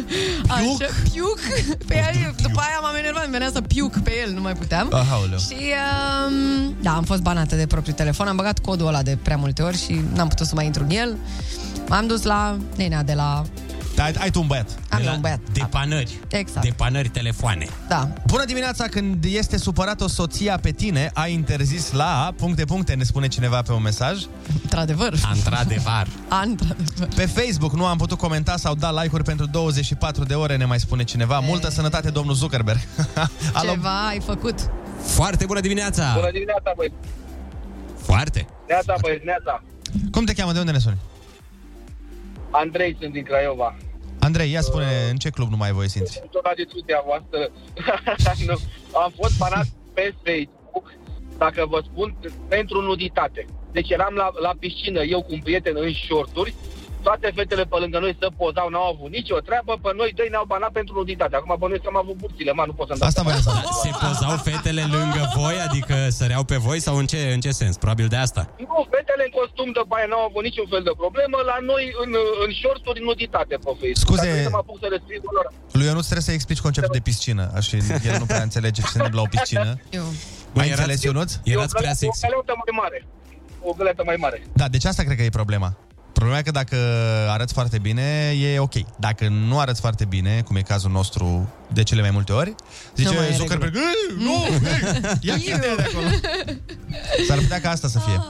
Așa, PIUC. Pe el, după aia m-am enervat, îmi venea să PIUC pe el, nu mai puteam. Ahauleu. Și, um, da, am fost banată de propriul telefon, am băgat codul ăla de prea multe ori și n-am putut să mai intru în el. M-am dus la nenea de la... Da, ai, ai tu un băiat. Am eu un băiat. Depanări. Exact. Depanări telefoane. Da. Bună dimineața, când este supărată soția pe tine, ai interzis la puncte puncte, ne spune cineva pe un mesaj. Într-adevăr. Într-adevăr. Într-adevăr. Pe Facebook nu am putut comenta sau da like-uri pentru 24 de ore, ne mai spune cineva. Multă sănătate, domnul Zuckerberg. Alo. Ceva ai făcut. Foarte bună dimineața! Bună dimineața, băi. Foarte. Neața, băi, neața. Cum te cheamă? De unde ne suni? Andrei, sunt din Craiova. Andrei, ia spune, în ce club nu mai ai voie să intri? Tot la discuția voastră. nu. Am fost banat pe Facebook, dacă vă spun, pentru nuditate. Deci eram la, la piscină, eu cu un prieten în shorturi, toate fetele pe lângă noi să pozau, n-au avut nicio treabă, pe noi doi ne-au banat pentru nuditate. Acum bănuiesc că am avut burțile, mă, nu pot să-mi dau Asta seama. voiam să Se pozau fetele lângă voi, adică săreau pe voi sau în ce, în ce sens? Probabil de asta. Nu, fetele în costum de baie n-au avut niciun fel de problemă, la noi în, în shorturi nuditate pe Facebook. Scuze. Dacă să mă apuc să le scriu lor. Lui Ionuț trebuie să explici conceptul de piscină. Așa, el nu prea înțelege ce se întâmplă la o piscină. Eu. Ai înțeles, Ionuț? Erați prea O sexy. găleată mai mare. O găleată mai mare. Da, deci asta cred că e problema. Problema e că dacă arăți foarte bine, e ok. Dacă nu arăți foarte bine, cum e cazul nostru de cele mai multe ori, zice Nu mai e Zuckerberg, regulă. "Ei, nu, ei, ia chestia de acolo. S-ar putea ca asta să fie.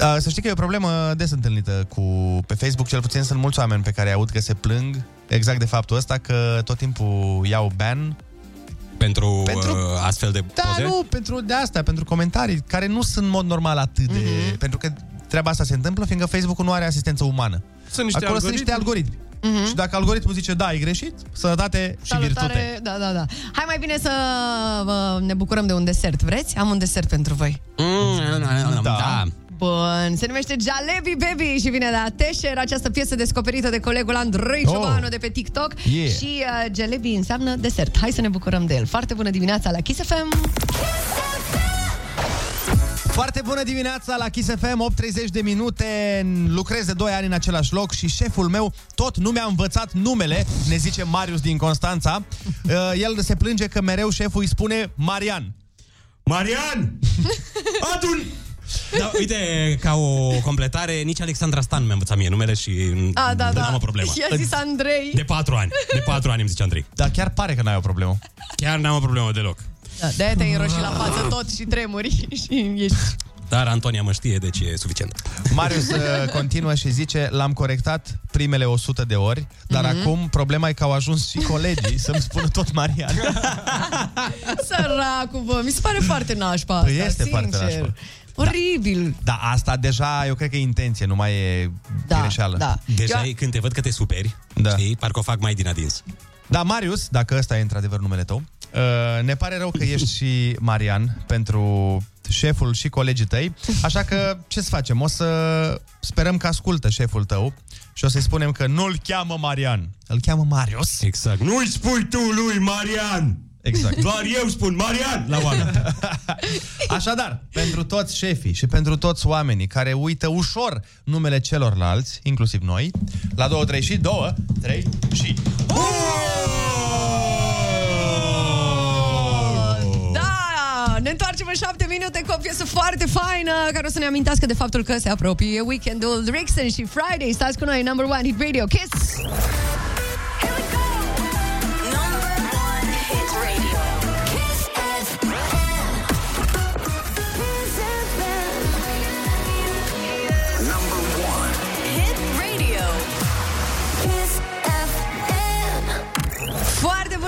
Uh, Să știi că e o problemă des întâlnită cu pe Facebook, cel puțin sunt mulți oameni pe care îi aud că se plâng exact de faptul ăsta că tot timpul iau ban Pentru, Pentru- uh, astfel de Da, poze? nu, pentru de asta, pentru comentarii care nu sunt în mod normal atât de... Mhm. Pentru că treaba asta se întâmplă fiindcă Facebook-ul nu are asistență umană. Sunt niște Acolo sunt niște algoritmi. Mhm. Și dacă algoritmul zice da, e greșit, sănătate și virtute. Salutare, da, da, da. Hai mai bine să vă, ne bucurăm de un desert, vreți? Am un desert pentru voi. Mm, da. Bun, se numește Jalebi Baby și vine de la Tesher, această piesă descoperită de colegul Andrei Oh. Ciobanu de pe TikTok. Yeah. Și uh, Jalebi înseamnă desert. Hai să ne bucurăm de el. Foarte bună dimineața la Kiss FM. Foarte bună dimineața la Kiss FM, 8.30 de minute, lucrez de 2 ani în același loc și șeful meu tot nu mi-a învățat numele, ne zice Marius din Constanța. Uh, El se plânge că mereu șeful îi spune Marian. Marian! Adun! Da, uite, ca o completare, nici Alexandra Stan mi-a învățat mie numele și A, da, da. am o problemă. I-a zis Andrei. De patru ani. De patru ani îmi zice Andrei. Dar chiar pare că n-ai o problemă. Chiar n-am o problemă deloc. Da, de-aia te-ai înroșit la față tot și tremuri și ești... Dar Antonia mă știe, deci e suficient. Marius uh, continuă și zice L-am corectat primele 100 de ori Dar Mhm. acum problema e că au ajuns și colegii Să-mi spună tot Marian Săracul, bă, mi se pare foarte nașpa Păi asta, este sincer. foarte nașpa. Oribil. Da, asta deja eu cred că e intenție Nu mai e Da, greșeală da. Deja Eu- e, când te văd că te superi, Da. știi, parcă o fac mai din adins. Da, Marius, dacă ăsta e într-adevăr numele tău uh, Ne pare rău că ești și Marian Pentru șeful și colegii tăi Așa că ce să facem? O să sperăm că ascultă șeful tău Și o să-i spunem că nu-l cheamă Marian Îl cheamă Marius Exact. Nu-i spui tu lui Marian! Exact. Doar eu spun Marian la oameni. Așadar, pentru toți șefii și pentru toți oamenii care uită ușor numele celorlalți, inclusiv noi, la 2, 3 și 2, 3 și... Da, ne întoarcem în șapte minute cu o piesă foarte faină care o să ne amintească de faptul că se apropie weekendul Rixen și Friday. Stați cu noi, number one hit radio, Kiss!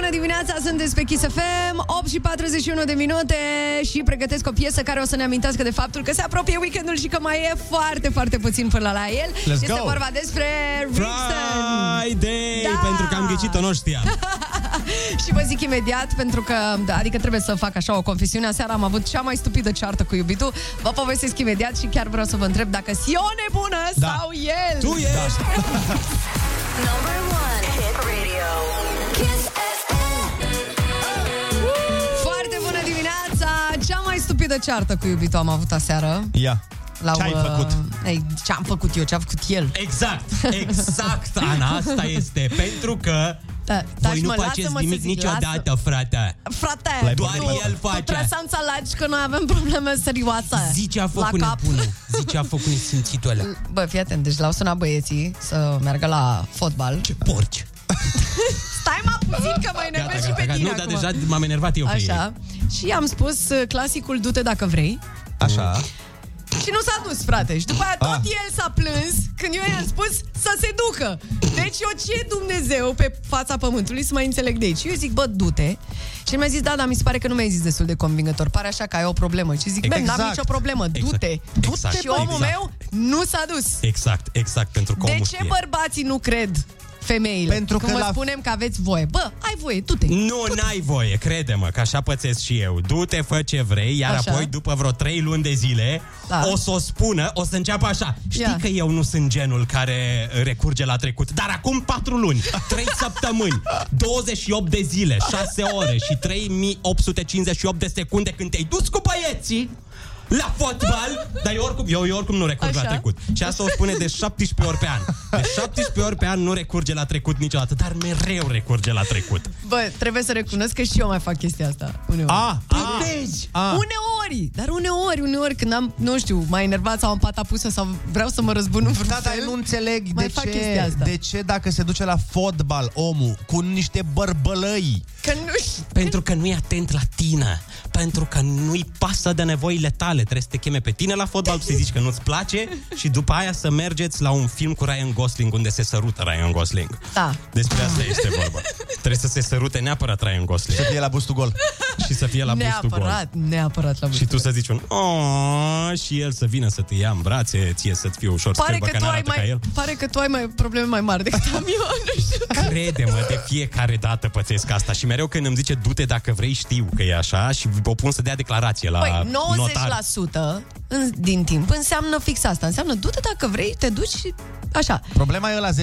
Bună dimineața, sunteți pe Kiss FM 8 și 41 de minute Și pregătesc o piesă care o să ne amintească de faptul Că se apropie weekendul și că mai e foarte, foarte puțin până la el Let's Este go! vorba despre Rixen Friday! Da! Pentru că am ghicit-o, nu știam. Și vă zic imediat, pentru că, da, adică trebuie să fac așa o confesiune. Aseară am avut cea mai stupidă ceartă cu iubitul. Vă povestesc imediat și chiar vreau să vă întreb dacă si o nebună Da. sau el. Tu ești! Foarte stupidă ceartă cu iubitul am avut aseară. Ia, La ce ai uh, făcut? Ei, ce am făcut eu, ce a făcut el. Exact, exact, Ana, asta este. Pentru că Da, voi taci, nu mă, faceți lasă-mă nimic să zic, niciodată, lasă. frate. Frate, Doar tu, el tu face. trebuie să înțelegi că noi avem probleme serioase. Zi ce a la făcut cap. nebunul. Zi ce a făcut nesimțitul ăla. Bă, fii atent, deci l-au sunat băieții să meargă la fotbal. Ce porci. Stai mă puțin că mă enervez și pe tine Nu, dar acum. deja m-am enervat eu pe Așa. Și am spus uh, clasicul du-te dacă vrei. Așa. Și nu s-a dus, frate. Și după aia tot Ah. el s-a plâns când eu i-am spus să se ducă. Deci eu ce Dumnezeu pe fața pământului să mai înțeleg de aici. Eu zic, bă, du-te. Și el mi-a zis, da, dar mi se pare că nu mi-ai zis destul de convingător. Pare așa că ai o problemă. Și zic, Exact. bă, n-am nicio problemă, du-te. Exact. Exact. Și omul Exact. meu nu s-a dus. Exact, exact, pentru că De omul ce știe. bărbații nu cred femeile? Pentru Când că vă la- spunem că aveți voie. Bă, ai voie, du-te. Nu, n-ai voie, crede-mă, că așa pățesc și eu. Du-te, fă ce vrei, iar Așa. apoi, după vreo trei luni de zile, Da. o să o spună, o să înceapă așa. Știi Ia. că eu nu sunt genul care recurge la trecut, dar acum patru luni, trei săptămâni, 28 de zile, 6 ore și 3858 de secunde când te-ai dus cu băieții, la fotbal, dar eu oricum, eu, eu oricum nu recurg Așa. la trecut. Și asta o spune de 17 ori pe an. De 17 ori pe an nu recurge la trecut niciodată, dar mereu recurge la trecut. Bă, trebuie să recunosc că și eu mai fac chestia asta. Uneori. A, tu Vezi? Ah. Uneori, dar uneori, uneori când am, nu știu, mai enervat sau am pata pusă sau vreau să mă răzbun în vreun Da, dar fel, nu înțeleg mai de fac ce, chestia asta. de ce dacă se duce la fotbal omul cu niște bărbălăi Că nu Pentru că nu e atent la tine. Pentru că nu-i pasă de nevoile tale. Trebuie să te cheme pe tine la fotbal, să zici că nu-ți place și după aia să mergeți la un film cu Ryan Gosling unde se sărută Ryan Gosling. Da. Despre asta este vorba. Trebuie să se sărute neapărat Ryan Gosling. Să fie la bustul gol. Și să fie la bustul gol. Neapărat, neapărat la Și tu să zici un "Oh", și el să vină să te ia în brațe, ție să-ți fie ușor Pare scârbă că, că tu ai n-arată ca mai, el. pare că tu ai mai probleme mai mari decât am eu, nu știu. Crede-mă, de fiecare dată pățesc asta și mereu când îmi zice du-te dacă vrei, știu că e așa și o pun să dea declarație la Păi, notar. 90% în, din timp înseamnă fix asta. Înseamnă, du-te dacă vrei, te duci și așa. Problema e la 10%.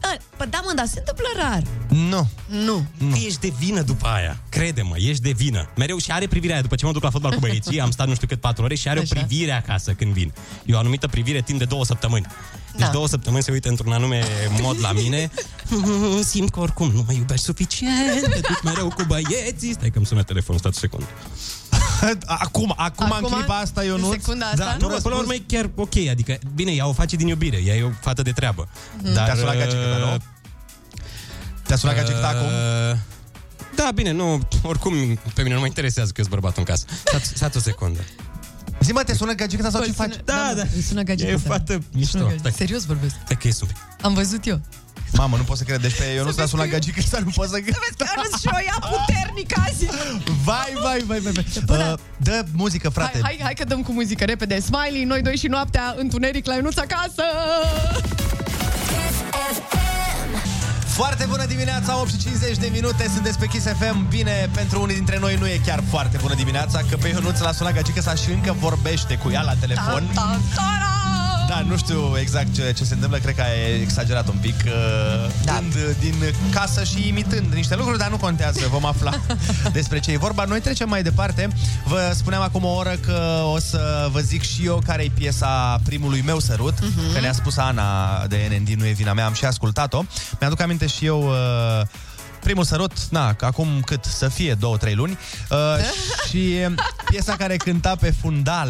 Da, păi da, mă, dar se întâmplă rar. Nu. Nu. Nu. Ești de vină după aia. Crede-mă, ești de vină. Mereu și are privirea aia. După ce mă duc la fotbal cu băieții, am stat nu știu cât patru ore și are Așa. o privire acasă când vin. E o anumită privire timp de două săptămâni. Deci Da. două săptămâni se uită într-un anume mod la mine. Simt că oricum nu mă iubești suficient. Te duci mereu cu băieții. Stai că îmi sună telefonul, stați o secundă. Acum, acum, Acum, în clipa asta, eu în nu. secunda asta? Da, nu, până la urmă e chiar ok, adică, bine, ea o face din iubire, ea e o fată de treabă. Mhm. Dar, Te-a sunat gagică ta, nu? Te-a sunat gagică ta acum? Uh, Da, bine, nu, oricum, pe mine nu mă interesează că eu sunt bărbatul în casă. Stați, stați o secundă. Zi, mă, te sună gagică ta sau ce faci? Da, da. Îi sună gagică E o ta. fată Îi mișto. sună gagică. Stai. Serios vorbesc. Stai că e un pic. Am văzut eu. Mamă, nu pot să cred. Deci pe eu nu s-a sunat gagică să nu pot să cred. Vezi că Ionuț și o ia puternic azi. Vai, vai, vai, vai. vai. Uh, dă muzică, frate. Hai, hai, hai că dăm cu muzică repede. Smiley, noi doi și noaptea, întuneric la Ionuț acasă. Foarte bună dimineața, 8 și 50 de minute, sunteți pe Kiss FM. Bine, pentru unii dintre noi nu e chiar foarte bună dimineața, că pe Ionuț l-a sunat gagică sa și încă vorbește cu ea la telefon. Ta, ta, Da, nu știu exact ce, ce se întâmplă, cred că e exagerat un pic, uh, da. dând uh, din casă și imitând niște lucruri, dar nu contează, vom afla despre ce e vorba. Noi trecem mai departe. Vă spuneam acum o oră că o să vă zic și eu care e piesa primului meu sărut, uh-huh. că ne-a spus Ana de NND, nu e vina mea, am și ascultat-o. Mi-aduc aminte și eu... Uh, Primul sărut, na, acum cât să fie, două, trei luni uh, Și piesa care cânta pe fundal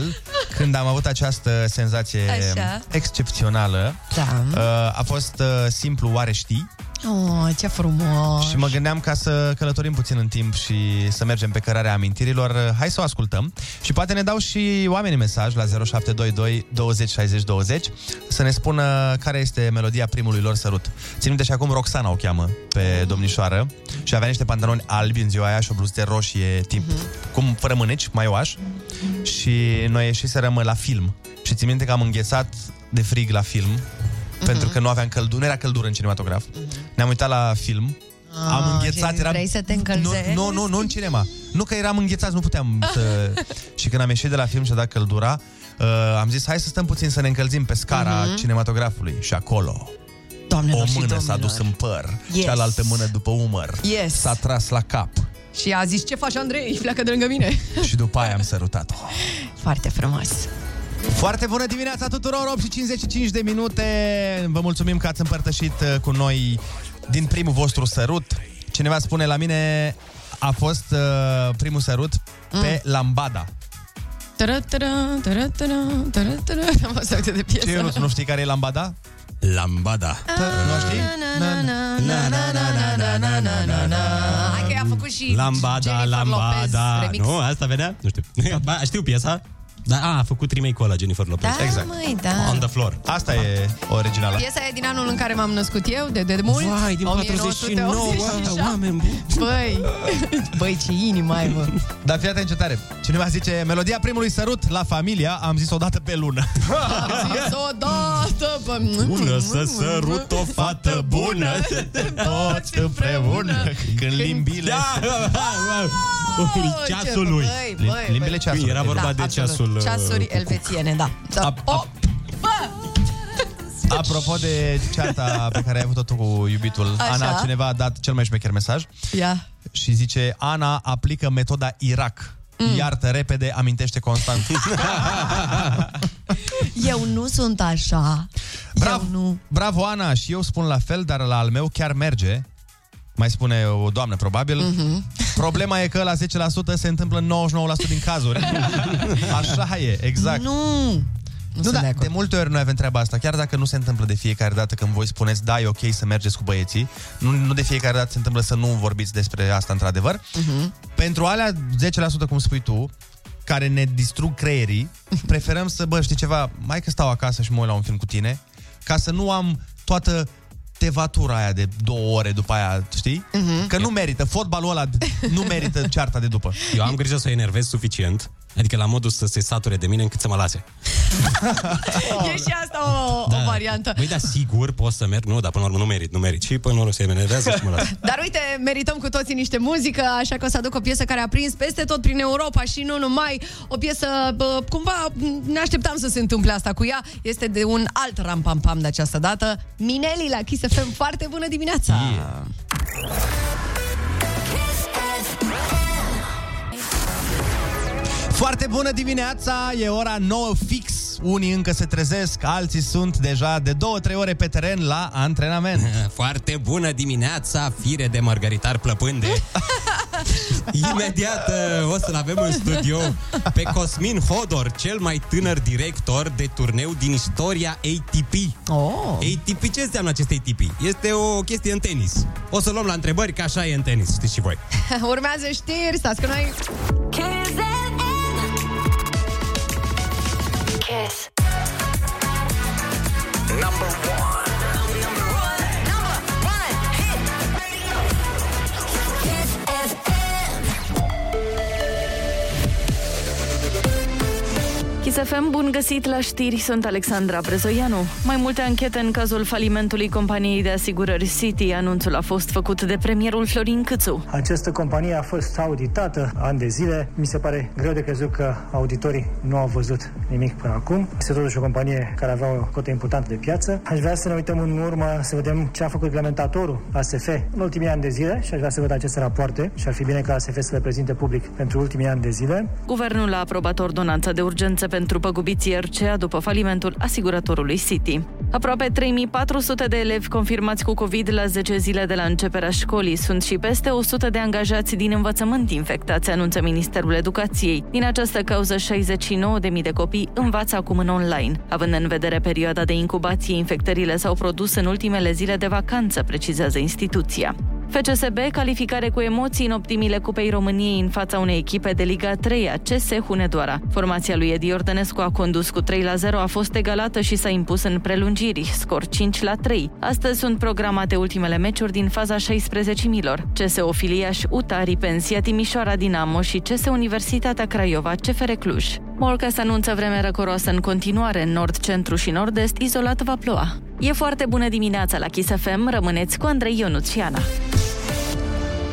Când am avut această senzație Așa. excepțională Da. uh, A fost uh, simplu, oare știi? Oh, ce frumos. Și mă gândeam ca să călătorim puțin în timp și să mergem pe cărarea amintirilor. uh, Hai să o ascultăm. Și poate ne dau și oamenii mesaj la 0722 20 60 20 să ne spună care este melodia primului lor sărut. Țin minte și acum Roxana o cheamă pe domnișoară și avea niște pantaloni albi în ziua aia și o bluză roșie tip, cum fără mâneci, maioaș. Și noi ieșiserăm la film. Și țin minte că am înghețat de frig la film pentru că nu aveam căldură, nu era căldură în cinematograf. Ne-am uitat la film, am Ah, înghețat, și eram... vrei să te nu, încălzești? nu, nu, nu în cinema. Nu că eram înghețați, nu puteam să... și când am ieșit de la film și a dat căldura, uh, am zis, hai să stăm puțin să ne încălzim pe scara Mhm. cinematografului. Și acolo, Doamnelor o și mână s-a domnilor. dus în păr, Yes. cealaltă mână după umăr, Yes. s-a tras la cap Și a zis, ce faci, Andrei? Pleacă de lângă mine. și după aia am sărutat-o. Foarte frumos. Foarte bună dimineața tuturor, 8 și 55 de minute. Vă mulțumim că ați împărtășit cu noi din primul vostru sărut. Cineva spune la mine a fost uh, primul sărut mm. pe Lambada. Tara, tara, tara, tara, tara, de piesă. Ce, nu, nu știi care e Lambada? Lambada. Nu știi? Lambada, Lambada. Nu, asta vedea? Nu știu. Ba, știu piesa, da, a, a făcut remake-ul ăla Jennifer Lopez. Da, Exact. măi, da. On the floor. Asta e originala. Piesa e din anul în care m-am născut eu, de, de mult. Vai, din 49, 1987. oameni buni. Băi, băi, ce inimă ai, mă. Dar fii atent ce tare. Cineva zice, melodia primului sărut la familia, am zis odată pe lună. Am zis odată, bă. Bună să sărut o fată bună Toți împreună Când limbile Da, Oh, ceasul ce- lui. Băi, băi, băi. Limbile ceasului. Era vorba Da, de absolut. ceasul... uh, Ceasuri elvețiene, da. da. Ap- ap- Apropo de cearta pe care ai avut-o tu cu iubitul Așa. Ana, cineva a dat cel mai șmecher mesaj Ia. și zice Ana aplică metoda Irak. Mm. Iartă repede, amintește constant. Eu nu sunt așa. Bravo, Eu nu. bravo, Ana, și eu spun la fel, dar la al meu chiar merge. Mai spune o doamnă probabil. Mhm. Problema e că la 10% se întâmplă în 99% din cazuri. Așa e, exact. Nu! Nu, nu da, de, de multe ori noi avem treaba asta, chiar dacă nu se întâmplă de fiecare dată când voi spuneți da, e ok să mergeți cu băieții, nu, nu de fiecare dată se întâmplă să nu vorbiți despre asta într-adevăr. Uh-huh. Pentru alea 10%, cum spui tu, care ne distrug creierii, preferăm să, bă, știi ceva, mai că stau acasă și mă uit la un film cu tine, ca să nu am toată tevatura aia de două ore după aia, știi? Mhm. Că nu merită, fotbalul ăla nu merită cearta de după. Eu am grijă să o enervez suficient, adică la modul să se sature de mine încât să mă lase. E și asta o, da. o variantă. Băi, da, sigur, pot să merg, nu, dar până la urmă nu merit, nu merit. Și până la urmă se enervează și mă lasă. Dar uite, merităm cu toții niște muzică, așa că o să aduc o piesă care a prins peste tot prin Europa și nu numai. O piesă, bă, cumva, ne așteptam să se întâmple asta cu ea. Este de un alt rampampam de această dată. Mineli la Kiss FM. Foarte bună dimineața! Yeah. Foarte bună dimineața, e ora 9 fix. Unii încă se trezesc, alții sunt deja de 2-3 ore pe teren la antrenament. Foarte bună dimineața, fire de margaritar plăpânde. Imediat uh, o să-l avem în studio pe Cosmin Hodor, cel mai tânăr director de turneu din istoria ATP. Oh. ATP, ce înseamnă acest ATP? Este o chestie în tenis. O să luăm la întrebări, că așa e în tenis, știți și voi. Urmează știri, stați cu noi! Kiss. Number one. Kiss FM, bun găsit la știri, sunt Alexandra Brezoianu. Mai multe anchete în cazul falimentului companiei de asigurări City. Anunțul a fost făcut de premierul Florin Câțu. Această companie a fost auditată ani de zile. Mi se pare greu de crezut că auditorii nu au văzut nimic până acum. Este totuși o companie care avea o cotă importantă de piață. Aș vrea să ne uităm în urmă să vedem ce a făcut reglementatorul ASF în ultimii ani de zile și aș vrea să văd aceste rapoarte și ar fi bine ca ASF să le prezinte public pentru ultimii ani de zile. Guvernul a aprobat ordonanța de urgență pentru păgubiții RCA după falimentul asiguratorului City. Aproape 3400 de elevi confirmați cu COVID la 10 zile de la începerea școlii. Sunt și peste 100 de angajați din învățământ infectați, anunță Ministerul Educației. Din această cauză, 69.000 de copii învață acum în online. Având în vedere perioada de incubație, infectările s-au produs în ultimele zile de vacanță, precizează instituția. FCSB, calificare cu emoții în optimile Cupei României în fața unei echipe de Liga 3 a CS Hunedoara. Formația lui Edi Ordănescu a condus cu 3 la 0, a fost egalată și s-a impus în prelungiri, scor 5 la 3. Astăzi sunt programate ultimele meciuri din faza 16 milor. CS Ofiliaș, UTA, Ripensia, Timișoara, Dinamo și CS Universitatea Craiova, CFR Cluj. Morcast anunță vreme răcoroasă în continuare în nord, centru și nord-est, izolat va ploua. E foarte bună dimineața la Kiss FM, rămâneți cu Andrei Ionuț și Ana.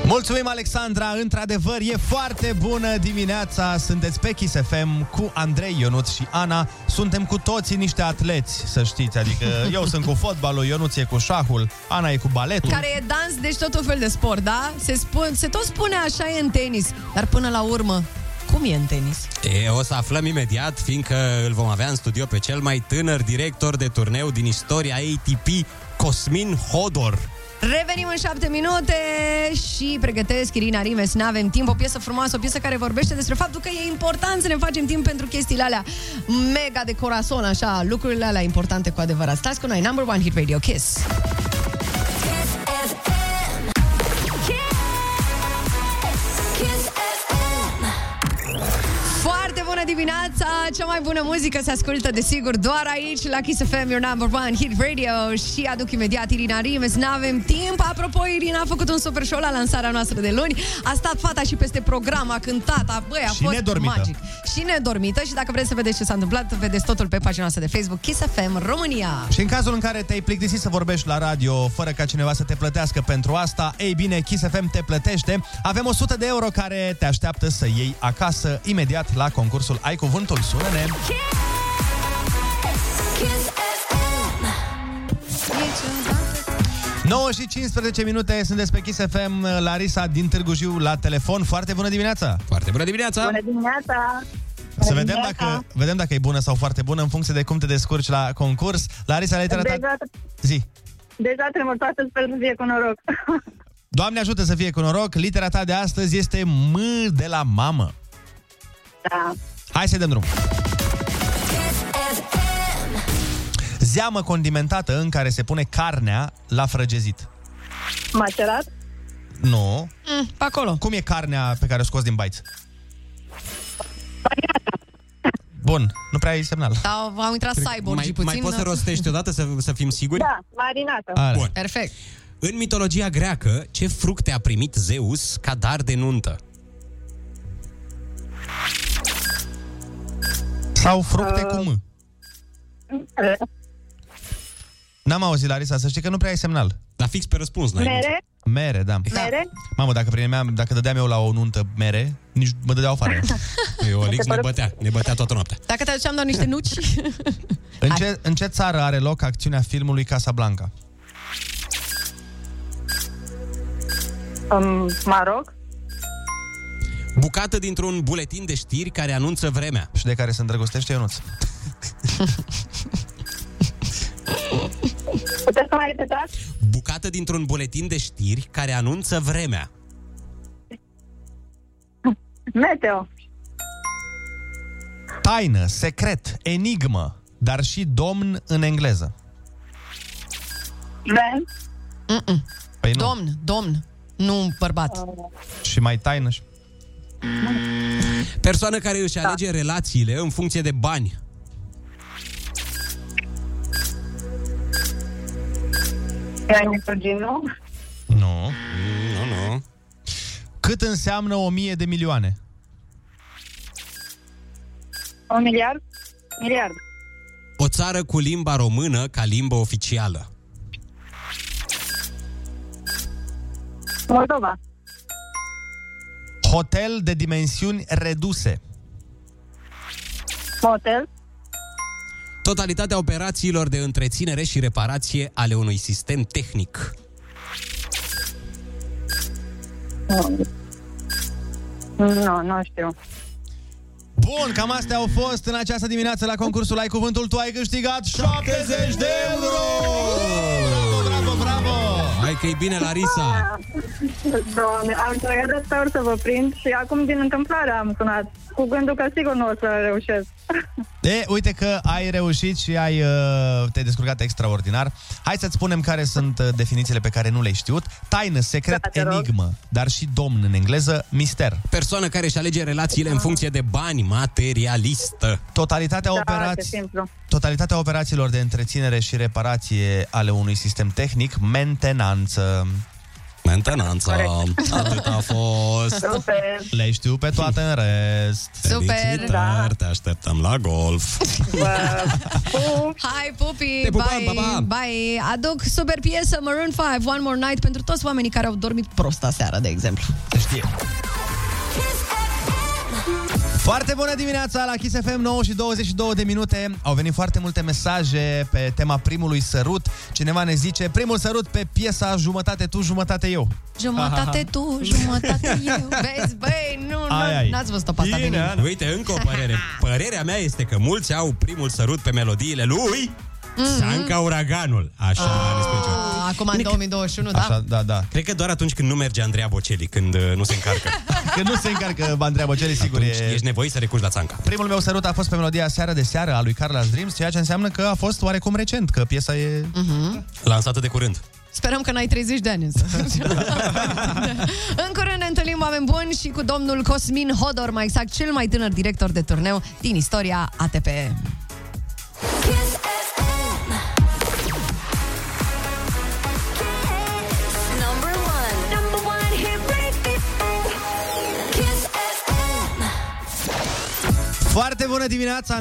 Mulțumim, Alexandra! Într-adevăr, e foarte bună dimineața! Sunteți pe Kiss FM cu Andrei, Ionuț și Ana. Suntem cu toții niște atleți, să știți. Adică eu sunt cu fotbalul, Ionuț e cu șahul, Ana e cu baletul. Care e dans, deci tot un fel de sport, da? Se, spun, se tot spune așa e în tenis, dar până la urmă, cum e în tenis? E, o să aflăm imediat, fiindcă îl vom avea în studio pe cel mai tânăr director de turneu din istoria ATP, Cosmin Hodor. Revenim în șapte minute și pregătesc Irina Rimes, nu avem timp, o piesă frumoasă, o piesă care vorbește despre faptul că e important să ne facem timp pentru chestiile alea mega de corazon, așa, lucrurile alea importante cu adevărat. Stați cu noi, number one hit radio, Kiss. Kiss bună dimineața! Cea mai bună muzică se ascultă, desigur, doar aici, la Kiss FM, your number one hit radio și aduc imediat Irina Rimes. N-avem timp. Apropo, Irina a făcut un super show la lansarea noastră de luni. A stat fata și peste program, a cântat, a, băi, a Și fost nedormită. magic. Și nedormită. Și dacă vreți să vedeți ce s-a întâmplat, vedeți totul pe pagina noastră de Facebook, Kiss FM România. Și în cazul în care te-ai plictisit să vorbești la radio fără ca cineva să te plătească pentru asta, ei bine, Kiss FM te plătește. Avem 100 de euro care te așteaptă să iei acasă imediat la concursul Ai Cuvântul. Sună-ne! Kiss FM. 9 și 15 minute, sunteți pe Kiss FM, Larisa din Târgu Jiu la telefon. Foarte bună dimineața! Foarte bună dimineața! Bună dimineața! Să vedem dacă, vedem dacă e bună sau foarte bună în funcție de cum te descurci la concurs. Larisa, le-ai tratat... Deja, Zi! deja tremur toată, sper să fie cu noroc. Doamne ajută să fie cu noroc, litera ta de astăzi este M de la mamă. Da. Hai să dăm drum. Zeamă condimentată în care se pune carnea la frăgezit. Macerat? Nu. Mm, pe acolo. Cum e carnea pe care o scoți din baiț? Bun, nu prea ai semnal. Da, au intrat cyborgii mai, puțin. mai poți să rostești odată să, să fim siguri? Da, marinată. Bun. Perfect. În mitologia greacă, ce fructe a primit Zeus ca dar de nuntă? Sau fructe cu M. N-am auzit, Larisa, să știi că nu prea ai semnal. La fix pe răspuns, n-ai Mere? Mere, da. Mere? Mamă, dacă primeam, dacă dădeam eu la o nuntă mere, nici mă dădeau afară. Eu, Olix ne bătea, ne bătea toată noaptea. Dacă te aduceam doar niște nuci... În ce, în ce țară are loc acțiunea filmului Casablanca? Um, Maroc? Bucată dintr-un buletin de știri care anunță vremea. Și de care se îndrăgostește Ionuț. Puteți să mai repetați? Bucată dintr-un buletin de știri care anunță vremea. Meteo. Taină, secret, enigmă, dar și domn în engleză. Ven? Mm-mm. Păi nu. Domn, domn, nu bărbat. Și mai taină și... Persoană care își alege relațiile în funcție de bani. Ai misogină? Nu. Nu, nu. Cât înseamnă o mie de milioane? Un miliard? Miliard. O țară cu limba română ca limbă oficială. Moldova. Hotel de dimensiuni reduse. Motel. Totalitatea operațiilor de întreținere și reparație ale unui sistem tehnic. Nu, nu știu. Bun, cam astea au fost în această dimineață la concursul Ai Cuvântul. Tu ai câștigat 70 de euro! Bravo, bravo, bravo! Hai că e bine, Larisa! Doamne, am trăit de sper să vă prind și acum din întâmplare am sunat. Cu gândul că sigur nu o să reușesc. E, uite că ai reușit și ai, uh, te-ai descurcat extraordinar. Hai să-ți spunem care sunt uh, definițiile pe care nu le-ai știut. Taină, secret, Da, te rog. enigmă, dar și domn în engleză, mister. Persoană care își alege relațiile în funcție de bani, materialistă. Totalitatea, Da, operați... ce simplu. Totalitatea operațiilor de întreținere și reparație ale unui sistem tehnic, mentenanță. Mentenanță, atât a fost. Super. Le știu pe toate în rest. Super. Felicitări, te așteptăm la golf. Hai, pupi! Te pupăm, bye, pa, pa! bye! Aduc super piesă Maroon 5, One More Night, pentru toți oamenii care au dormit prost aseară, de exemplu. Se știe. Foarte bună dimineața la Kiss FM 9 și 22 de minute. Au venit foarte multe mesaje pe tema primului sărut. Cineva ne zice, primul sărut pe piesa Jumătate tu, jumătate eu. Jumătate tu, jumătate eu. Vezi, băi, nu, nu Ai, ai. n-ați văzut-o pe asta de mine. Uite, încă o părere. Părerea mea este că mulți au primul sărut pe melodiile lui Sanca Uraganul. Așa ne spune ceva. Ah, Acum în 2021, da? Așa, da, da. Cred că doar atunci când nu merge Andreea Bocelli, când uh, nu se încarcă. Când nu se încarcă Andreea Bocelli, sigur Atunci e... ești nevoit să recurgi la țanca. Primul meu sărut a fost pe melodia Seară de Seară a lui Carlos Dreams, ceea ce înseamnă că a fost oarecum recent, că piesa e... Mhm. Lansată de curând. Sperăm că n-ai 30 de ani însă. în curând ne întâlnim oameni buni și cu domnul Cosmin Hodor, mai exact cel mai tânăr director de turneu din istoria ATP. Foarte bună dimineața,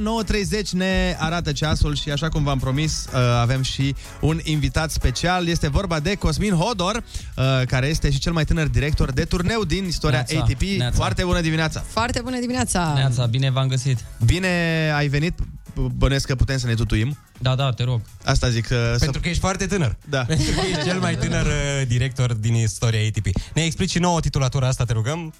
9.30 ne arată ceasul și așa cum v-am promis, uh, avem și un invitat special. Este vorba de Cosmin Hodor, uh, care este și cel mai tânăr director de turneu din istoria Neața, ATP. neața. Foarte bună dimineața! Foarte bună dimineața! Neața, bine v-am găsit. Bine ai venit, bănesc că putem să ne tutuim. Da, da, te rog. Asta zic. Uh, Pentru că ești foarte tânăr. Da. Pentru că ești cel mai tânăr uh, director din istoria ATP. Ne explici și nouă titulatura asta, te rugăm?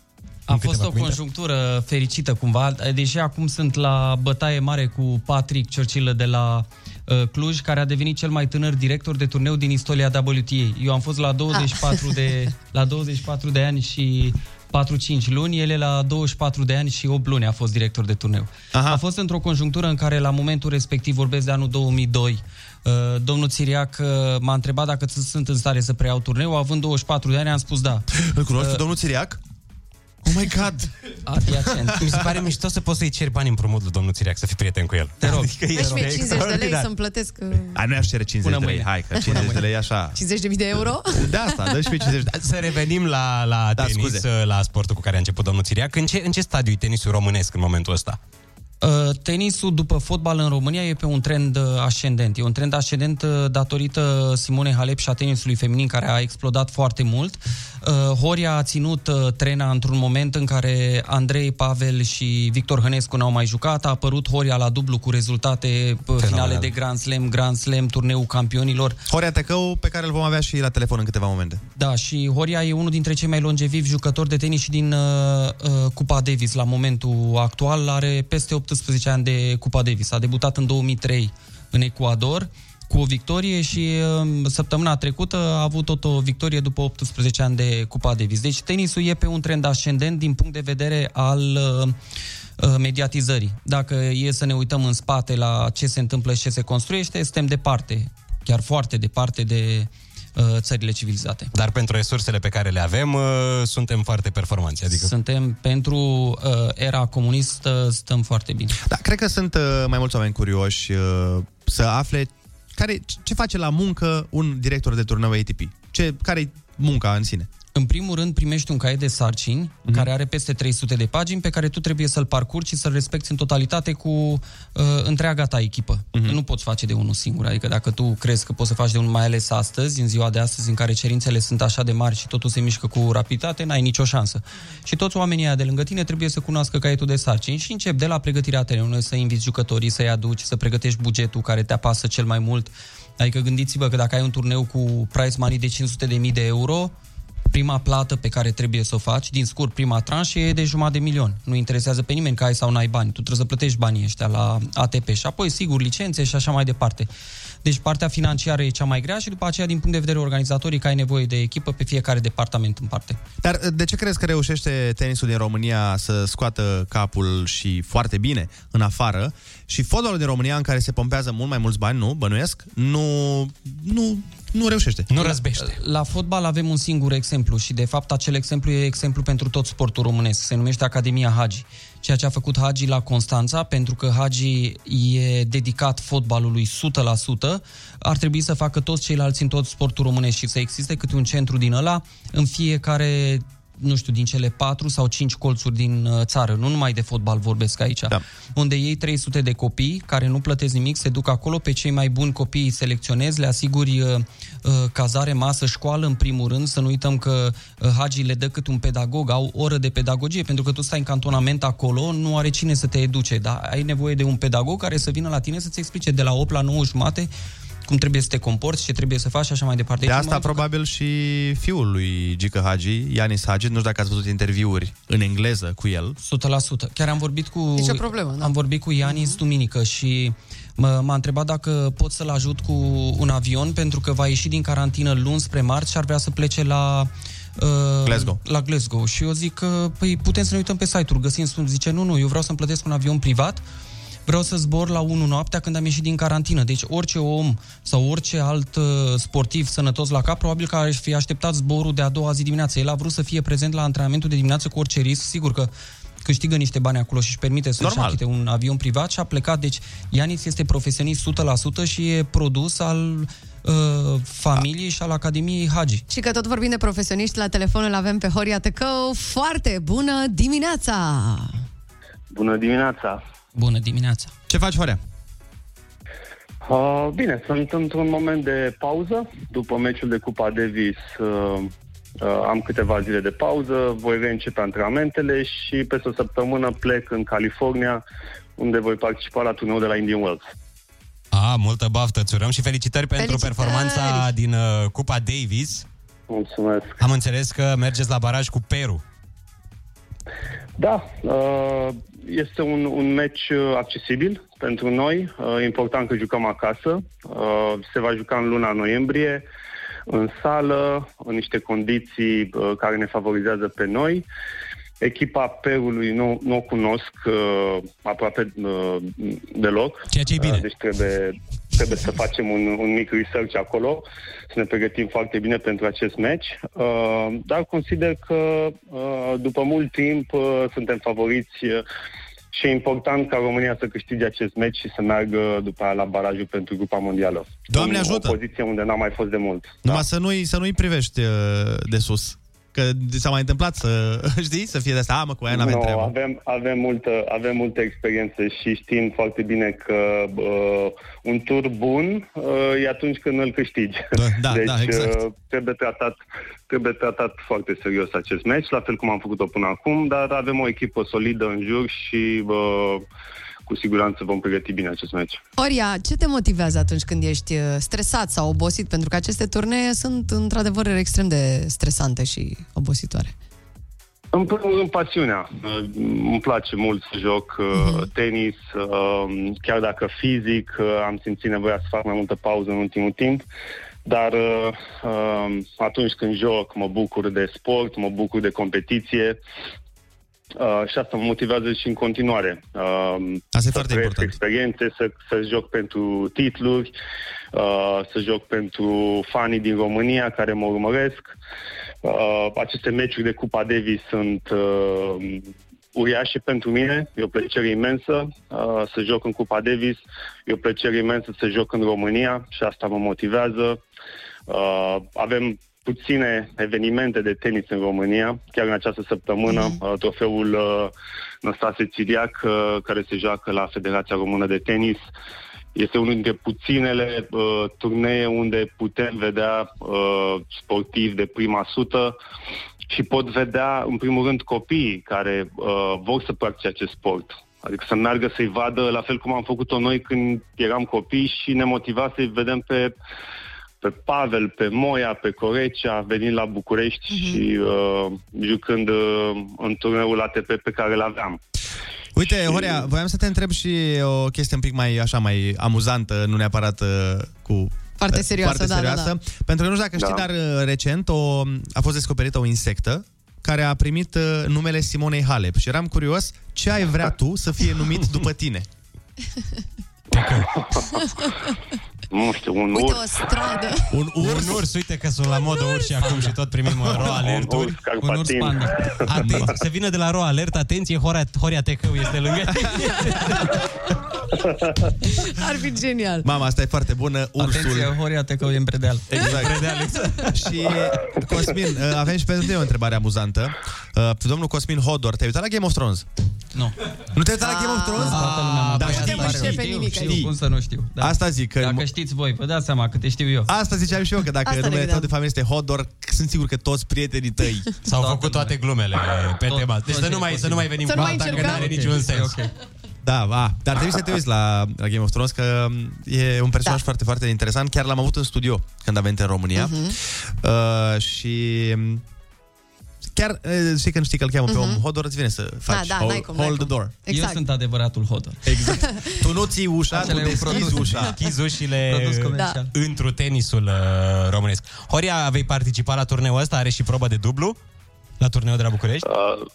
A În fost câteva o cuvinte. conjunctură fericită cumva, deși acum sunt la bătaie mare cu Patrick Ciorcilă de la uh, Cluj, care a devenit cel mai tânăr director de turneu din istoria WTA. Eu am fost la 24 de, la 24 de ani și 4-5 luni, ele la 24 de ani și 8 luni a fost director de turneu. Aha. A fost într-o conjunctură în care la momentul respectiv, vorbesc de anul 2002, uh, domnul Țiriac uh, m-a întrebat dacă t- sunt în stare să preiau turneu, având 24 de ani am spus da. Îl cunoști pe Uh, domnul Țiriac? Oh my god! Adiacent. Mi se pare mișto să poți să-i ceri bani împrumut lui domnul Țiriac, să fii prieten cu el. Te rog. Adică e Deci mie 50 de lei extraordinar. să-mi plătesc uh, A, nu i-aș cere 50 Până de lei. mâine. Hai, că 50 de lei e așa. 50.000 de euro. De asta, dă și pe 50 de Să revenim la, la Da, tenis, scuze. la sportul cu care a început domnul Țiriac. În ce, în ce stadiu e tenisul românesc în momentul ăsta? Uh, Tenisul după fotbal în România e pe un trend uh, ascendent. E un trend ascendent uh, datorită Simone Halep și a tenisului feminin care a explodat foarte mult. Uh, Horia a ținut uh, trena într-un moment în care Andrei Pavel și Victor Hănescu n-au mai jucat. A apărut Horia la dublu cu rezultate uh, finale de Grand Slam, Grand Slam, turneul campionilor. Horia Tecău, pe care îl vom avea și la telefon în câteva momente. Da, și Horia e unul dintre cei mai longevivi jucători de tenis și din uh, uh, Cupa Davis la momentul actual. Are peste 18 ani de Cupa Davis. A debutat în 2003 în Ecuador cu o victorie și uh, săptămâna trecută a avut tot o victorie după 18 ani de Cupa Davis. Deci tenisul e pe un trend ascendent din punct de vedere al uh, uh, mediatizării. Dacă e să ne uităm în spate la ce se întâmplă și ce se construiește, suntem departe, chiar foarte departe de uh, țările civilizate. Dar pentru resursele pe care le avem, uh, suntem foarte performanți. Adică... Suntem pentru uh, era comunistă, stăm foarte bine. Da, cred că sunt uh, mai mulți oameni curioși uh, să afle care, ce face la muncă un director de turneu ATP. Ce, care e munca în sine? În primul rând, primești un caiet de sarcini Mhm. mm-hmm. care are peste 300 de pagini pe care tu trebuie să-l parcurgi și să-l respecti în totalitate cu uh, întreaga ta echipă. Mhm. Mm-hmm. Nu poți face de unul singur. Adică dacă tu crezi că poți să faci de unul, mai ales astăzi, în ziua de astăzi, în care cerințele sunt așa de mari și totul se mișcă cu rapiditate, n-ai nicio șansă. Și toți oamenii ăia de lângă tine trebuie să cunoască caietul de sarcini și încep de la pregătirea terenului, să inviți jucătorii, să-i aduci, să pregătești bugetul care te apasă cel mai mult. Adică gândiți-vă că dacă ai un turneu cu price money de 500.000 de euro, prima plată pe care trebuie să o faci, din scurt, prima tranșă e de jumătate de milion. Nu interesează pe nimeni că ai sau n-ai bani. Tu trebuie să plătești banii ăștia la ATP și apoi, sigur, licențe și așa mai departe. Deci partea financiară e cea mai grea și după aceea, din punct de vedere organizatorii, că ai nevoie de echipă pe fiecare departament în parte. Dar uh, de ce crezi că reușește tenisul din România să scoată capul și foarte bine în afară și fotbalul din România, în care se pompează mult mai mulți bani, nu, bănuiesc, nu, nu, nu reușește. Nu răzbește. La fotbal avem un singur exemplu și, de fapt, acel exemplu e exemplu pentru tot sportul românesc. Se numește Academia Hagi. Ceea ce a făcut Hagi la Constanța, pentru că Hagi e dedicat fotbalului 100%, ar trebui să facă toți ceilalți în tot sportul românesc și să existe câte un centru din ăla în fiecare nu știu, din cele patru sau cinci colțuri din uh, țară, nu numai de fotbal vorbesc aici, da. unde ei 300 de copii care nu plătesc nimic, se duc acolo, pe cei mai buni copii îi selecționezi, le asiguri uh, uh, cazare, masă, școală în primul rând, să nu uităm că uh, Hagi le dă cât un pedagog, au oră de pedagogie, pentru că tu stai în cantonament acolo, nu are cine să te educe, dar ai nevoie de un pedagog care să vină la tine să-ți explice de la 8 la 9 jumate cum trebuie să te comporți, ce trebuie să faci și așa mai departe. De Deci, în asta momentul probabil și fiul lui Gică Hagi, Ianis Hagi, nu știu dacă ați văzut interviuri în engleză cu el. 100%. Chiar am vorbit cu... Nicio problemă, da. Am vorbit cu Ianis duminică și mă, m-a întrebat dacă pot să-l ajut cu un avion pentru că va ieși din carantină luni spre marți și ar vrea să plece la... Uh, Glasgow. La Glasgow. Și eu zic că, păi, putem să ne uităm pe site-uri. Găsim, zice, nu, nu, eu vreau să-mi plătesc un avion privat vreau să zbor la 1 noaptea când am ieșit din carantină. Deci orice om sau orice alt uh, sportiv sănătos la cap, probabil că ar fi așteptat zborul de a doua zi dimineață. El a vrut să fie prezent la antrenamentul de dimineață cu orice risc. Sigur că câștigă niște bani acolo și își permite să-și Normal. achite un avion privat și a plecat. Deci Ianis este profesionist 100% și e produs al uh, familiei și al Academiei Hagi. Și că tot vorbim de profesioniști, la telefon îl avem pe Horia Tăcău. Foarte bună dimineața! Bună dimineața! Bună dimineața! Ce faci, Horea? Uh, bine, sunt într-un moment de pauză. După meciul de Cupa Davis uh, uh, am câteva zile de pauză, voi reîncepe antrenamentele și peste o săptămână plec în California, unde voi participa la turneul de la Indian Wells. A, multă baftă, îți urăm și felicitări, pentru Felicitări! performanța din uh, Cupa Davis. Mulțumesc! Am înțeles că mergeți la baraj cu Peru. Da, uh, este un, un meci uh, accesibil pentru noi. Uh, E important că jucăm acasă. Uh, Se va juca în luna noiembrie, în sală, în niște condiții uh, care ne favorizează pe noi. Echipa Perului nu, nu o cunosc uh, aproape uh, deloc. Ceea ce e bine. Uh, deci trebuie, trebuie să facem un, un mic research acolo, să ne pregătim foarte bine pentru acest meci. Uh, dar consider că uh, după mult timp uh, suntem favoriți uh, și e important ca România să câștige acest meci și să meargă după aia la barajul pentru Grupa Mondială. Doamne în ajută! O poziție unde n-am mai fost de mult. Numai să nu-i, să nu-i privești uh, de sus. Că s-a mai întâmplat să, știi, să fie de asta, "A, mă, cu aia n-avem No, treabă. avem, avem, multă, avem multă experiență și știm foarte bine că uh, un tur bun uh, e atunci când îl câștigi. Da, da, deci da, exact. uh, trebuie, tratat, trebuie tratat foarte serios acest meci, la fel cum am făcut-o până acum, dar avem o echipă solidă în jur și uh, cu siguranță vom pregăti bine acest meci. Oria, ce te motivează atunci când ești uh, stresat sau obosit? Pentru că aceste turnee sunt într-adevăr extrem de stresante și obositoare. În primul rând, pasiunea. Uh, Îmi place mult să joc uh, tenis, uh, chiar dacă fizic uh, am simțit nevoia să fac mai multă pauză în ultimul timp, dar uh, uh, atunci când joc mă bucur de sport, mă bucur de competiție uh, și asta mă motivează și în continuare. Uh, Asta e să foarte trăiesc important. experiențe, să, să joc pentru titluri, uh, să joc pentru fanii din România care mă urmăresc. Uh, aceste meciuri de Cupa Davis sunt uh, uriașe pentru mine, e o plăcere imensă uh, să joc în Cupa Davis, e o plăcere imensă să joc în România și asta mă motivează. Uh, avem puține evenimente de tenis în România, chiar în această săptămână, uh, trofeul uh, Năstase Țiriac, uh, care se joacă la Federația Română de Tenis, este unul dintre puținele uh, turnee unde putem vedea uh, sportivi de prima sută și pot vedea, în primul rând, copiii care uh, vor să practice acest sport. Adică să meargă să-i vadă, la fel cum am făcut-o noi când eram copii și ne motiva să-i vedem pe, pe Pavel, pe Moia, pe Corecea, venind la București Mhm. și uh, jucând uh, în turneul ATP pe care îl aveam. Uite, Horea, voiam să te întreb și o chestie un pic mai, așa, mai amuzantă, nu neapărat uh, cu Foarte uh, serioasă, foarte da, da, serioasă. da. Pentru că nu știu dacă știi, Da. dar uh, recent o, a fost descoperită o insectă care a primit uh, numele Simonei Halep și eram curios ce ai vrea tu să fie numit după tine. Nu știu, un Uite, urs. o stradă. Un urs? Un urs, uite că sunt la modă urși acum și tot primim uh, ro alerturi. urs carpatin. Atenție, să vină de la ro alert, atenție, Horia, Horia Tecău este lângă Ar fi genial. Mama, asta e foarte bună. Ursul. Atenție, Horia te că e în predeal. Exact. și Cosmin, uh, avem și pentru tine o întrebare amuzantă. Uh, Domnul Cosmin Hodor, te-ai uitat la Game of Thrones? Nu. Nu te-ai uitat la Game of Thrones? Toată lumea mă Dar băia știi, tare. mă, știi, Știu, nimic știu, aici. cum să nu știu. Da. Asta zic, că- Dacă știți voi, vă dați seama câte știu eu. Asta ziceam și eu, că dacă Asta ne numele tău gândeam. de familie este Hodor, sunt sigur că toți prietenii tăi S-au făcut toate glumele pe Tot- tema. Deci tot să ce nu e mai, să posibil. nu mai venim Să cu nu mai alta, că nu încercăm? are niciun sens. Da, va. Dar trebuie să te uiți la, la Game of Thrones, că e un personaj Da. foarte, foarte interesant. Chiar l-am avut în studio când a venit în România. Mhm. Uh, și chiar uh, știi că nu știi că îl cheamă pe Mhm. om Hodor, îți vine să faci da, hold, n-ai cum, hold n-ai the cum. door. Exact. Eu sunt adevăratul Hodor. Exact. tu nu ții ușa, Acela tu e un deschizi produs. ușa. Deschizi ușile Produs comercial. da. într-un tenisul uh, românesc. Horia, vei participa la turneul ăsta? Are și probă de dublu? La turneul de la București? Uh,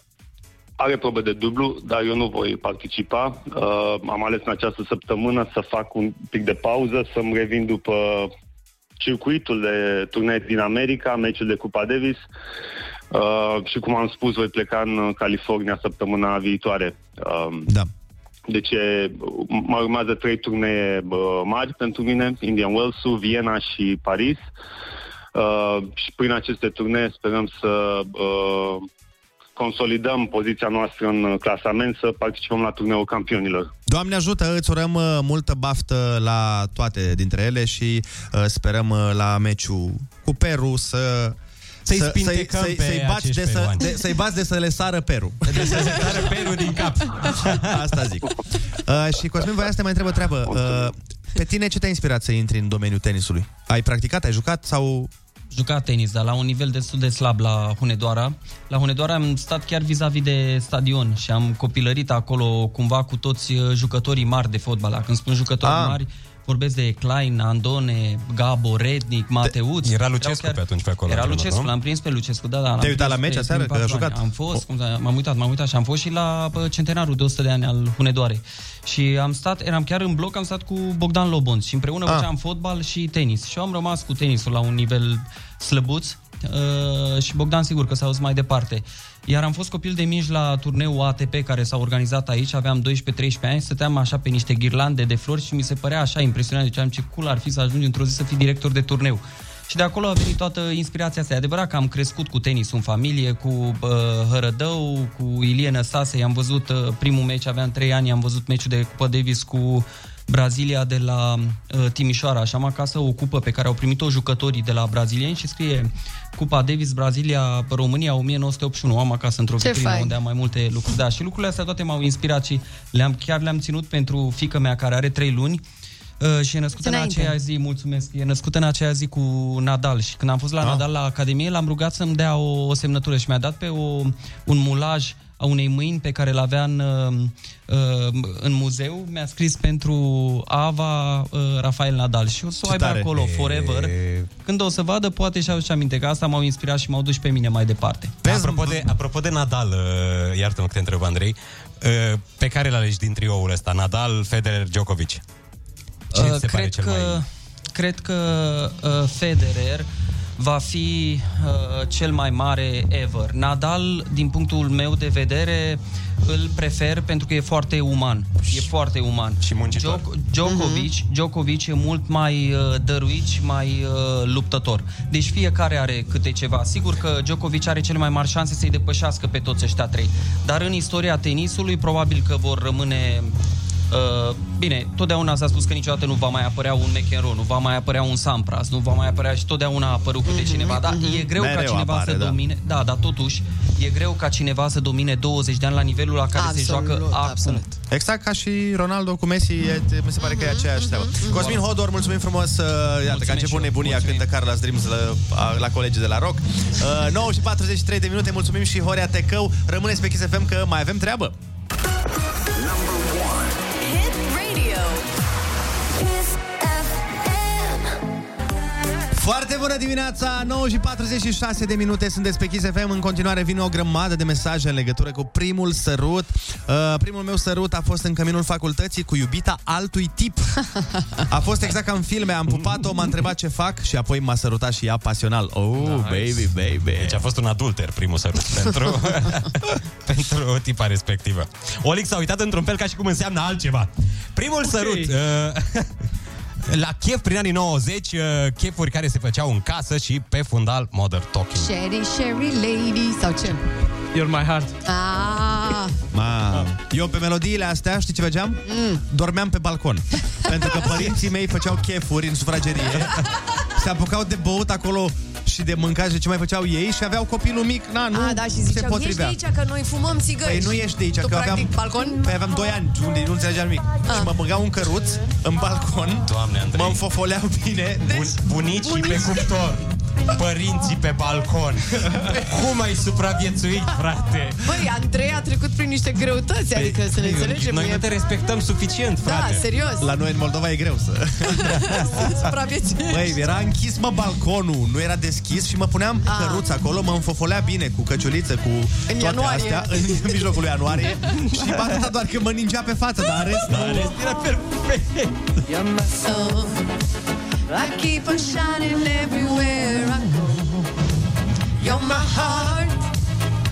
are probe de dublu, dar eu nu voi participa. Uh, am ales în această săptămână să fac un pic de pauză, să-mi revin după circuitul de turnee din America, meciul de Cupa Davis. Uh, și cum am spus, voi pleca în California săptămâna viitoare. Uh, da. Deci e, mă urmează trei turnee bă, mari pentru mine, Indian Wells, Viena și Paris. Uh, și prin aceste turnee sperăm să uh, consolidăm poziția noastră în clasament, să participăm la turneul campionilor. Doamne ajută, îți urăm uh, multă baftă la toate dintre ele și uh, sperăm uh, la meciul cu Peru să Să-i să- spintecăm să-i, pe să-i, bați acești de să, peruani. de, să-i bați de să le sară Peru. De să se sară Peru din cap. Asta zic. Uh, și Cosmin, voia să te mai întreb o treabă. Uh, pe tine ce te-a inspirat să intri în domeniul tenisului? Ai practicat, ai jucat sau jucat tenis, dar la un nivel destul de slab la Hunedoara. La Hunedoara am stat chiar vis-a-vis de stadion și am copilărit acolo cumva cu toți uh, jucătorii mari de fotbal. Când spun jucători Ah. mari, vorbesc de Klein, Andone, Gabo, Rednic, Mateuț. Era Erau Lucescu pe atunci pe acolo, Era antrenor, Lucescu, nu? l-am prins pe Lucescu, da, da. l-am Te-ai uitat prins la meci pe- aseară, prin că a patru jucat? ani. Am fost, cum să- m-am uitat, m-am uitat și am fost și la bă, centenarul de 100 de ani al Hunedoarei. Și am stat, eram chiar în bloc, am stat cu Bogdan Lobonț și împreună Ah. făceam fotbal și tenis. Și eu am rămas cu tenisul la un nivel slăbuț uh, și Bogdan sigur că s-a dus mai departe. Iar am fost copil de mici la turneul ATP care s-a organizat aici, aveam 12-13 ani, stăteam așa pe niște ghirlande de flori și mi se părea așa impresionant, ziceam ce cool ar fi să ajungi într-o zi să fii director de turneu. Și de acolo a venit toată inspirația asta. E adevărat că am crescut cu tenis în familie, cu uh, Hărădău, cu Ilie Năstase. Am văzut uh, primul meci, aveam 3 ani, am văzut meciul de Cupa Davis cu Brazilia de la uh, Timișoara. Și am acasă o cupă pe care au primit-o jucătorii de la brazilieni și scrie Cupa Davis Brazilia România 1981. Am acasă într-o Ce vitrină fain. unde am mai multe lucruri. Da, și lucrurile astea toate m-au inspirat și le-am, chiar le-am ținut pentru fica mea care are 3 luni Uh, și e născută în Înainte. aceea zi, mulțumesc, e născută în aceea zi cu Nadal și când am fost la Ah. Nadal la Academie l-am rugat să-mi dea o, o semnătură și mi-a dat pe o, un mulaj a unei mâini pe care l-avea în, uh, uh, în muzeu, mi-a scris pentru Ava uh, Rafael Nadal și o să o Ce aibă tare. acolo forever. Când o să vadă, poate și aduce aminte că asta m-au inspirat și m-au dus și pe mine mai departe. Apropo de, apropo de Nadal, uh, iartă-mă că te întreb, Andrei, uh, pe care l-alegi din trioul ăsta? Nadal, Federer, Djokovic? Cine Uh, ți se pare cred, cel că, mai... cred că uh, Federer va fi uh, cel mai mare ever. Nadal, din punctul meu de vedere, îl prefer pentru că e foarte uman. E foarte uman. Și muncitor. Djok- Djokovic, Djokovic e mult mai uh, dăruit și mai uh, luptător. Deci fiecare are câte ceva. Sigur că Djokovic are cele mai mari șanse să-i depășească pe toți ăștia trei. Dar în istoria tenisului probabil că vor rămâne Uh, bine, totdeauna s-a spus că niciodată nu va mai apărea un McEnroe, nu va mai apărea un Sampras, nu va mai apărea și totdeauna a apărut câte cineva, dar e greu ca Mereu cineva apare, să da. domine, da, dar totuși e greu ca cineva să domine 20 de ani la nivelul la care se Absolut, joacă acum. absolut. Exact ca și Ronaldo cu Messi, e, mi se pare că e aceeași treabă. Cosmin Hodor, mulțumim frumos, uh, iată că a început nebunia cântă Carla's Dreams la, a- la colegii de la Rock. Uh, 9 și 43 de minute, mulțumim și Horea Tecău. Rămâneți pe Kiss FM că mai avem treabă. Hit Foarte bună dimineața, 9 și 46 de minute, sunteți pe Kiss FM. În continuare vine o grămadă de mesaje în legătură cu primul sărut. Uh, primul meu sărut a fost în căminul facultății cu iubita altui tip. A fost exact ca în filme, am pupat-o, m-a întrebat ce fac și apoi m-a sărutat și ea pasional. Oh, baby, baby. Deci a fost un adulter primul sărut pentru, pentru tipa respectivă. Olix s-a uitat într-un fel ca și cum înseamnă altceva. Primul okay. sărut... Uh, la chef prin anii 90, uh, chefuri care se făceau în casă și pe fundal Mother Talking. Sherry, Sherry Lady sau ce? You're my heart. Ah, Ma, eu pe melodiile astea, știi ce făceam? Mm. Dormeam pe balcon. Pentru că părinții mei făceau chefuri în sufragerie. Se apucau de băut acolo și de mâncat și ce mai făceau ei și aveau copilul mic, na, nu A, da, și se ziceau, ești de potrivea. aici că noi fumăm țigări. Păi nu ești de aici, tu, că practic, aveam... balcon? Păi aveam 2 ani, unde nu înțelegeam nimic. Ah. Și mă băgau un căruț în balcon, Doamne, Andrei. mă înfofoleau bine. Bun, bunicii pe cuptor, părinții pe balcon. Cum ai supraviețuit, frate? Băi, Andrei a trecut prin niște greutăți, adică să ne înțelegem. Noi e- nu te respectăm suficient, Da, frate. serios. La noi în Moldova e greu să... Supraviețuiești. Băi, era închis, mă, balconul, nu era deschis și mă puneam Ah. căruț acolo, mă înfofolea bine cu căciuliță, cu În toate ianuarie. astea, în mijlocul lui ianuarie și atâta doar că mă ningea pe față, dar în rest, În rest era perfect. So, I keep on shining everywhere I go. You're my heart.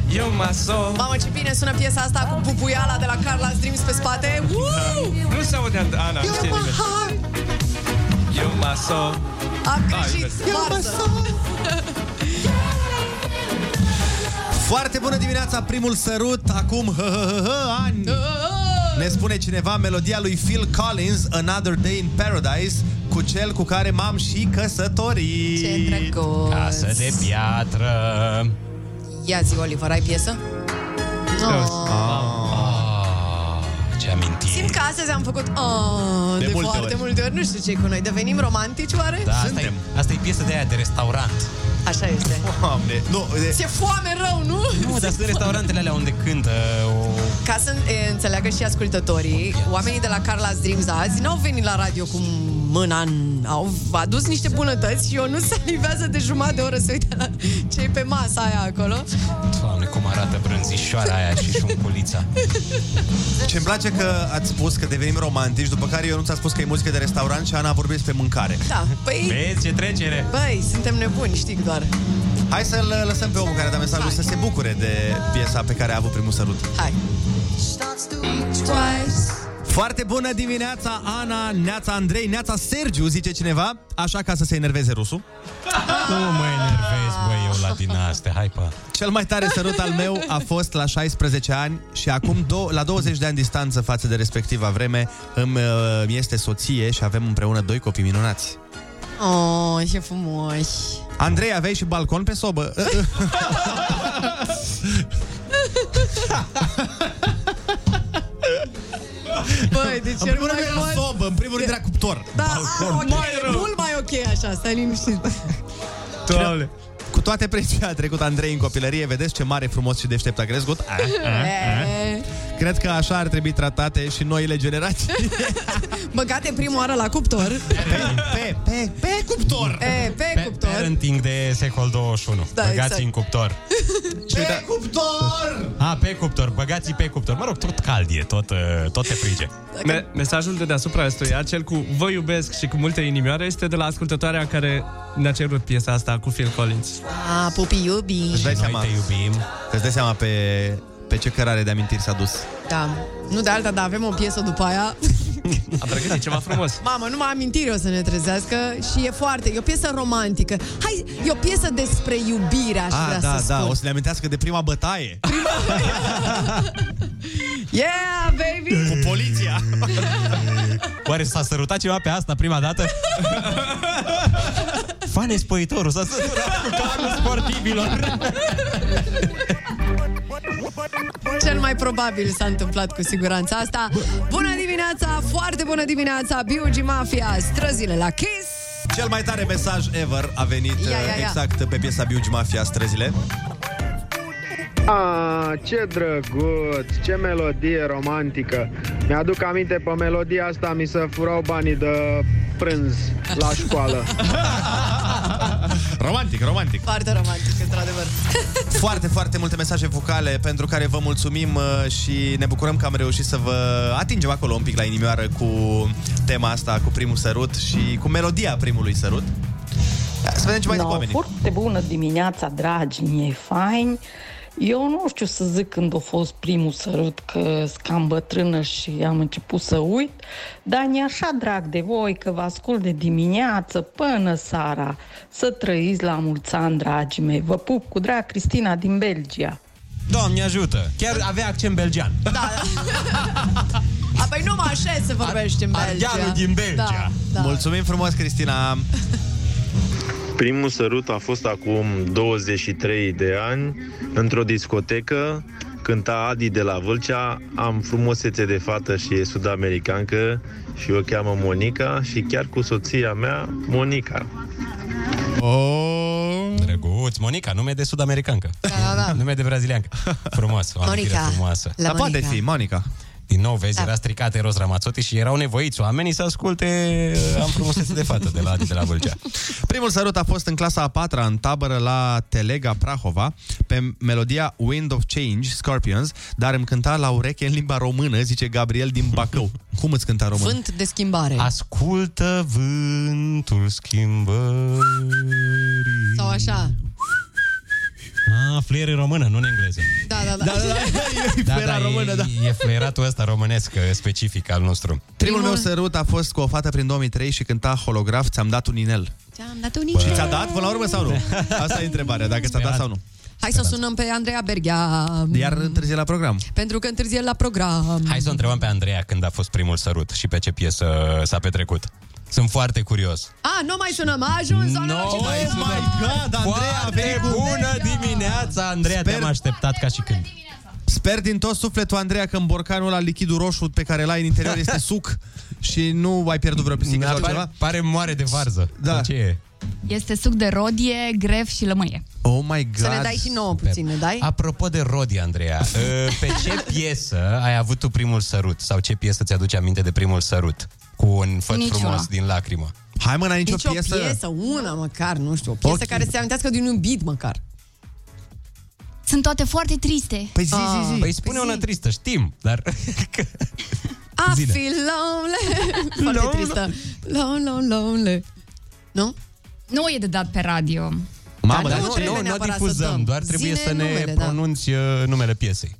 You're my soul. Mamă, ce bine sună piesa asta cu bubuiala de la Carla's Dreams pe spate. Woo! Nu se aude Ana, You're știe my nimeni. heart. You're my soul. Am Ah, greșit, You're my varză. Foarte bună dimineața, primul sărut, acum hă, hă, hă, hă, ani. Ne spune cineva melodia lui Phil Collins, Another Day in Paradise, cu cel cu care m-am și căsătorit. Ce drăguț. Casă de piatră. Ia zi, Oliver, ai piesă? Ah. Ce amintiri. Simt că astăzi am făcut oh, de, De de multe foarte ori. multe ori. Nu știu ce cu noi. Devenim romantici oare? Da, asta e, asta e piesă de aia de restaurant. Așa este. Doamne, nu, de... Se foame rău, nu? Nu, dar sunt restaurantele alea unde cântă o... Ca să e, înțeleagă și ascultătorii, oamenii de la Carla's Dreams azi n-au venit la radio cu mâna în... Au adus niște bunătăți și eu nu salivează de jumătate de oră să uite la ce e pe masa aia acolo. Doamne, cum arată brânzișoara aia și șunculița. ce îmi place că ați spus că devenim romantici, după care eu nu ți-a spus că e muzică de restaurant și Ana a vorbit despre mâncare. Da, păi... Vezi ce trecere? Băi, suntem nebuni, știi doar. Hai să-l lăsăm pe omul care a dat mesajul să se bucure de piesa pe care a avut primul sărut. Hai. Foarte bună dimineața, Ana, Neața Andrei, Neața Sergiu, zice cineva, așa ca să se enerveze rusul. Nu mă enervezi, băi, eu la din astea, hai pa. Cel mai tare sărut al meu a fost la 16 ani și acum do- la 20 de ani distanță față de respectiva vreme îmi uh, este soție și avem împreună doi copii minunați. Oh, ce frumos. Andrei, aveai și balcon pe sobă? Băi, deci În primul rând era sobă, în primul rând era cuptor. Da, Balcon. ok, Mai rău. mult mai ok așa, stai liniștit. Doamne. Cu toate preția a trecut Andrei în copilărie, vedeți ce mare, frumos și deștept a crescut? A, a, a. Cred că așa ar trebui tratate și noile generații. Băgate prima oară la cuptor. Pe, pe, pe, pe cuptor! E, pe cuptor. Parenting de secol 21. Da, Băgați exact. în cuptor. Pe cuptor! A, pe cuptor, băgați pe cuptor. Mă rog, tot cald e, tot, uh, tot te frige. Me- mesajul de deasupra ăstuia, cel cu Vă iubesc și cu multe inimioare, este de la ascultătoarea care ne-a cerut piesa asta cu Phil Collins. A, pupi iubi. Îți dai seama, te iubim. Îți dai seama pe, pe ce cărare de amintiri s-a dus. Da, nu de alta, dar avem o piesă după aia. Am pregătit ceva frumos. Mamă, numai amintiri o să ne trezească și e foarte, e o piesă romantică. Hai, e o piesă despre iubire, aș Ah, vrea da, să da, spun. o să ne amintească de prima bătaie. Yeah, baby! Cu poliția. Oare s-a sărutat ceva pe asta prima dată? Fane spăitorul s-a sărutat cu carul sportivilor. Cel mai probabil s-a întâmplat cu siguranța asta. Bună dimineața, foarte bună dimineața, Biugi Mafia, străzile la Kiss. Cel mai tare mesaj ever a venit Ia, ia, uh, ia. exact pe piesa Biugi Mafia Străzile. Ah, ce drăguț, ce melodie romantică. Mi-aduc aminte, pe melodia asta mi se furau banii de prânz la școală. Romantic, romantic. Foarte romantic, într-adevăr. Foarte, foarte multe mesaje vocale pentru care vă mulțumim uh, și ne bucurăm că am reușit să vă atingem acolo un pic la inimioară cu tema asta, cu primul sărut și cu melodia primului sărut. Ia, Să vedem ce mai zic No, oamenii. foarte bună dimineața, dragi, mi-e fain. Eu nu știu să zic când a fost primul sărut, că sunt cam bătrână și am început să uit, dar mi așa drag de voi că vă ascult de dimineață până seara. Să trăiți la mulți ani, dragii mei. Vă pup cu drag, Cristina din Belgia. Doamne ajută! Chiar avea accent belgian. Da. A, păi numai așa se vorbește în Belgia. Ardealul din Belgia. Da, da. Mulțumim frumos, Cristina. Primul sărut a fost acum 23 de ani, într-o discotecă, cânta Adi de la Vâlcea, am frumusețe de fată și e sud-americancă și o cheamă Monica și chiar cu soția mea, Monica. Oh. Drăguț, Monica, nume de sud-americancă. Da, da, da. Nume de braziliancă. Frumos, o amintire Monica. frumoasă. La Dar poate Monica. fi, Monica. Din nou, vezi, Da. era stricat Eros Ramazzotti și erau nevoiți oamenii să asculte Am frumusețe de fată de la Adi de la Vâlcea. Primul sărut a fost în clasa a patra în tabără la Telega Prahova pe melodia Wind of Change, Scorpions, dar îmi cânta la ureche în limba română, zice Gabriel din Bacău. Cum îți cânta român? Vânt de schimbare. Ascultă vântul schimbării Sau așa. Ah, fluier în română, nu în engleză Da, da, da. Da, da, da, e fluiera română, e, da. E fluieratul ăsta românesc specific al nostru Primul meu sărut a fost cu o fată prin 2003 și cânta holograf, ți-am dat un inel. Ți-am dat un Și ți-a dat până la urmă sau nu? Asta e întrebarea, dacă ți-a dat sau nu. Hai să sunăm pe Andreea Berghea. Iar întârzie la program. Pentru că întârzie la program. Hai să o întrebăm pe Andreea când a fost primul sărut și pe ce piesă s-a petrecut Sunt foarte curios A, nu mai sunăm, a ajuns zona No, și mai noi- sunăm. God, Andreea, a venit Foarte cu... bună dimineața, Andreea, Sper- te-am așteptat ca și când Sper din tot sufletul, Andreea, că în borcanul ăla lichidul roșu pe care l-ai în interior este suc și nu ai pierdut vreo pisică sau pare, ceva. pare moare de varză. Da. Sau Ce e? Este suc de rodie, gref și lămâie. Oh my god. Să ne dai și nouă puțin, ne dai? Apropo de Rodi, Andreea, uh, pe ce piesă ai avut tu primul sărut? Sau ce piesă ți-aduce aminte de primul sărut? Cu un făt Niciuna. frumos din lacrimă. Hai mă, n-ai nicio, Nici o piesă? piesă, una măcar, nu știu, o piesă Ok. care se amintească de un iubit măcar. Sunt toate foarte triste. Păi zi, zi, zi. Păi spune una tristă, știm, dar... I Zile. feel lonely. Foarte tristă. Lonely, lonely. Nu? Nu e de dat pe radio. Mamă, Dar dar nu nu, trebuie nu, nu neapărat să difuzăm, dăm. doar trebuie Zine să ne numele, da. pronunți uh, numele piesei.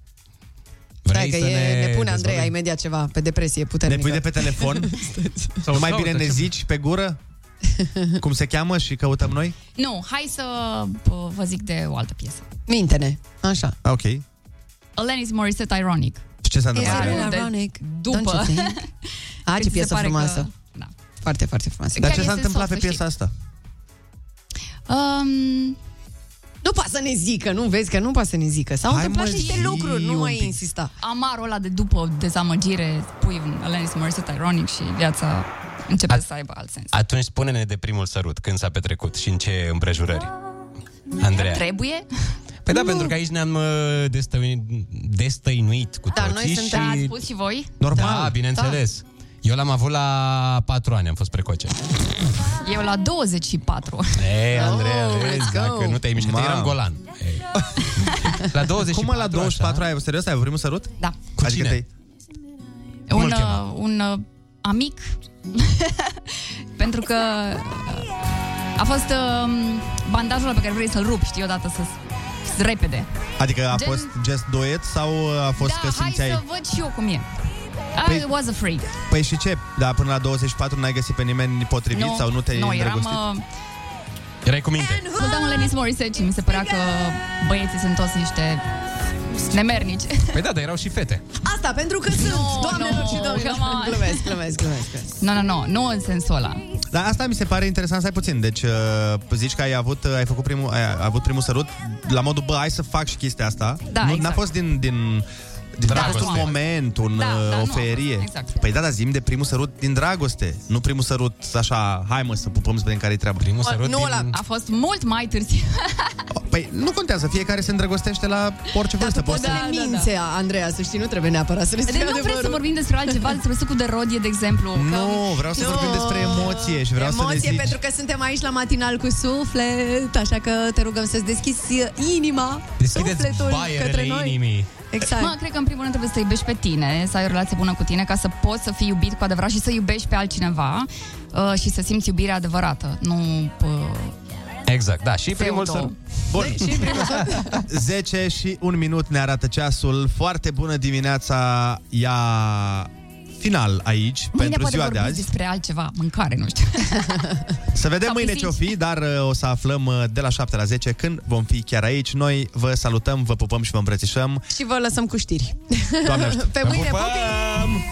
Stai că să e, ne, pune dezvoltăm? Andreea imediat ceva pe depresie Ne puternică. pui de pe telefon? Sau nu mai caută bine ne ceva. zici pe gură? Cum se cheamă și căutăm noi? Nu, hai să uh, vă zic de o altă piesă. Minte-ne, așa. Ok. Alanis Morissette Ironic. Și ce s-a Is întâmplat? it Care de- ironic? după. Don't you think? A, ce Când se piesă pare frumoasă. Că... Da. Foarte, foarte frumoasă. Dar Chiar ce s-a este întâmplat pe soft, piesa asta? Um, Nu poate să ne zică, nu vezi că nu poate să ne zică. S-au Hai, întâmplat mă, niște zi lucruri, nu un mai pic. insista. amarul ăla de după dezamăgire, pui un Alanis Morissette Ironic și viața începe să aibă alt sens. Atunci spune-ne de primul sărut, când s-a petrecut și în ce împrejurări. Andreea. Trebuie? Păi da, pentru că aici ne-am uh, destăinuit, destăinuit cu Da, toții noi suntem... și... Ați spus și voi? Normal. Da, bineînțeles. Eu l-am avut la 4 ani, am fost precoce. Eu la 24. Ei, Andreea, Oh, vezi, let's go. dacă nu te-ai mișcat, Mamă. eram golan. Ei. La 24, Cum mă, la 24 așa? ai? Serios, ai avut primul sărut? Da. Cu Adică cine? te-ai- Cum un, îl chema? uh, un uh, amic pentru că uh, a fost uh, bandajul ăla pe care vrei să-l rupi, știi, odată să repede. Adică a Gen- fost just do it sau a fost da, că hai simțeai... să văd și eu cum e. Păi- I was a freak. Păi și ce? Da, până la 24 n-ai găsit pe nimeni potrivit sau nu te-ai nu, eram, îndrăgostit? uh, Erai cu minte. ascultam Lenny Morissette și mi se părea că băieții sunt toți niște nemernici. Păi da, dar erau și fete. Asta, pentru că sunt, No, doamnelor no, și domnilor. come on. Glumesc, glumesc, glumesc. glumesc. Nu, nu, nu, nu în sensul ăla. Dar asta mi se pare interesant, stai puțin. Deci uh, zici că ai avut, uh, ai făcut primul, ai avut primul sărut la modul, bă, hai să fac și chestia asta. Da, nu, N-a exact. fost din, din din Da, a fost un dragoste. moment, un, Da, uh, da, o nu, ferie. exact. Păi da, dar zim de primul sărut din dragoste. Nu primul sărut așa, hai mă să pupăm să vedem care-i treaba. Primul Uh, sărut nu din... ăla. A fost mult mai târziu. Păi nu contează, fiecare se îndrăgostește la orice Dar vârstă. tu poți Poți să să... ne da, mințe, Andreea, să știi, nu trebuie neapărat să ne spui Deci nu vrei să adevărul. vorbim despre altceva, despre sucul de rodie, de exemplu. că- Nu, vreau să Nu. vorbim despre emoție și vreau Emoție, să ne zici. pentru că suntem aici la matinal cu suflet, așa că te rugăm să-ți deschizi inima, Deschideți sufletul baierele către noi. inimii. Exact. Mă, cred că în primul rând trebuie să te iubești pe tine, să ai o relație bună cu tine, ca să poți să fii iubit cu adevărat și să iubești pe altcineva uh, și să simți iubirea adevărată, nu uh, Exact, da. Și Pseudo. primul sărut. Bun. 10 și un minut ne arată ceasul. Foarte bună dimineața. Ia final aici, Mâine pentru poate ziua de vorbiți azi. despre altceva, mâncare, nu știu. Să vedem Sau mâine pisici. ce o fi, dar uh, o să aflăm uh, de la 7 la 10 când vom fi chiar aici. Noi vă salutăm, vă pupăm și vă îmbrățișăm. Și vă lăsăm cu știri. Doamne ajută. Pe mâine, pupii!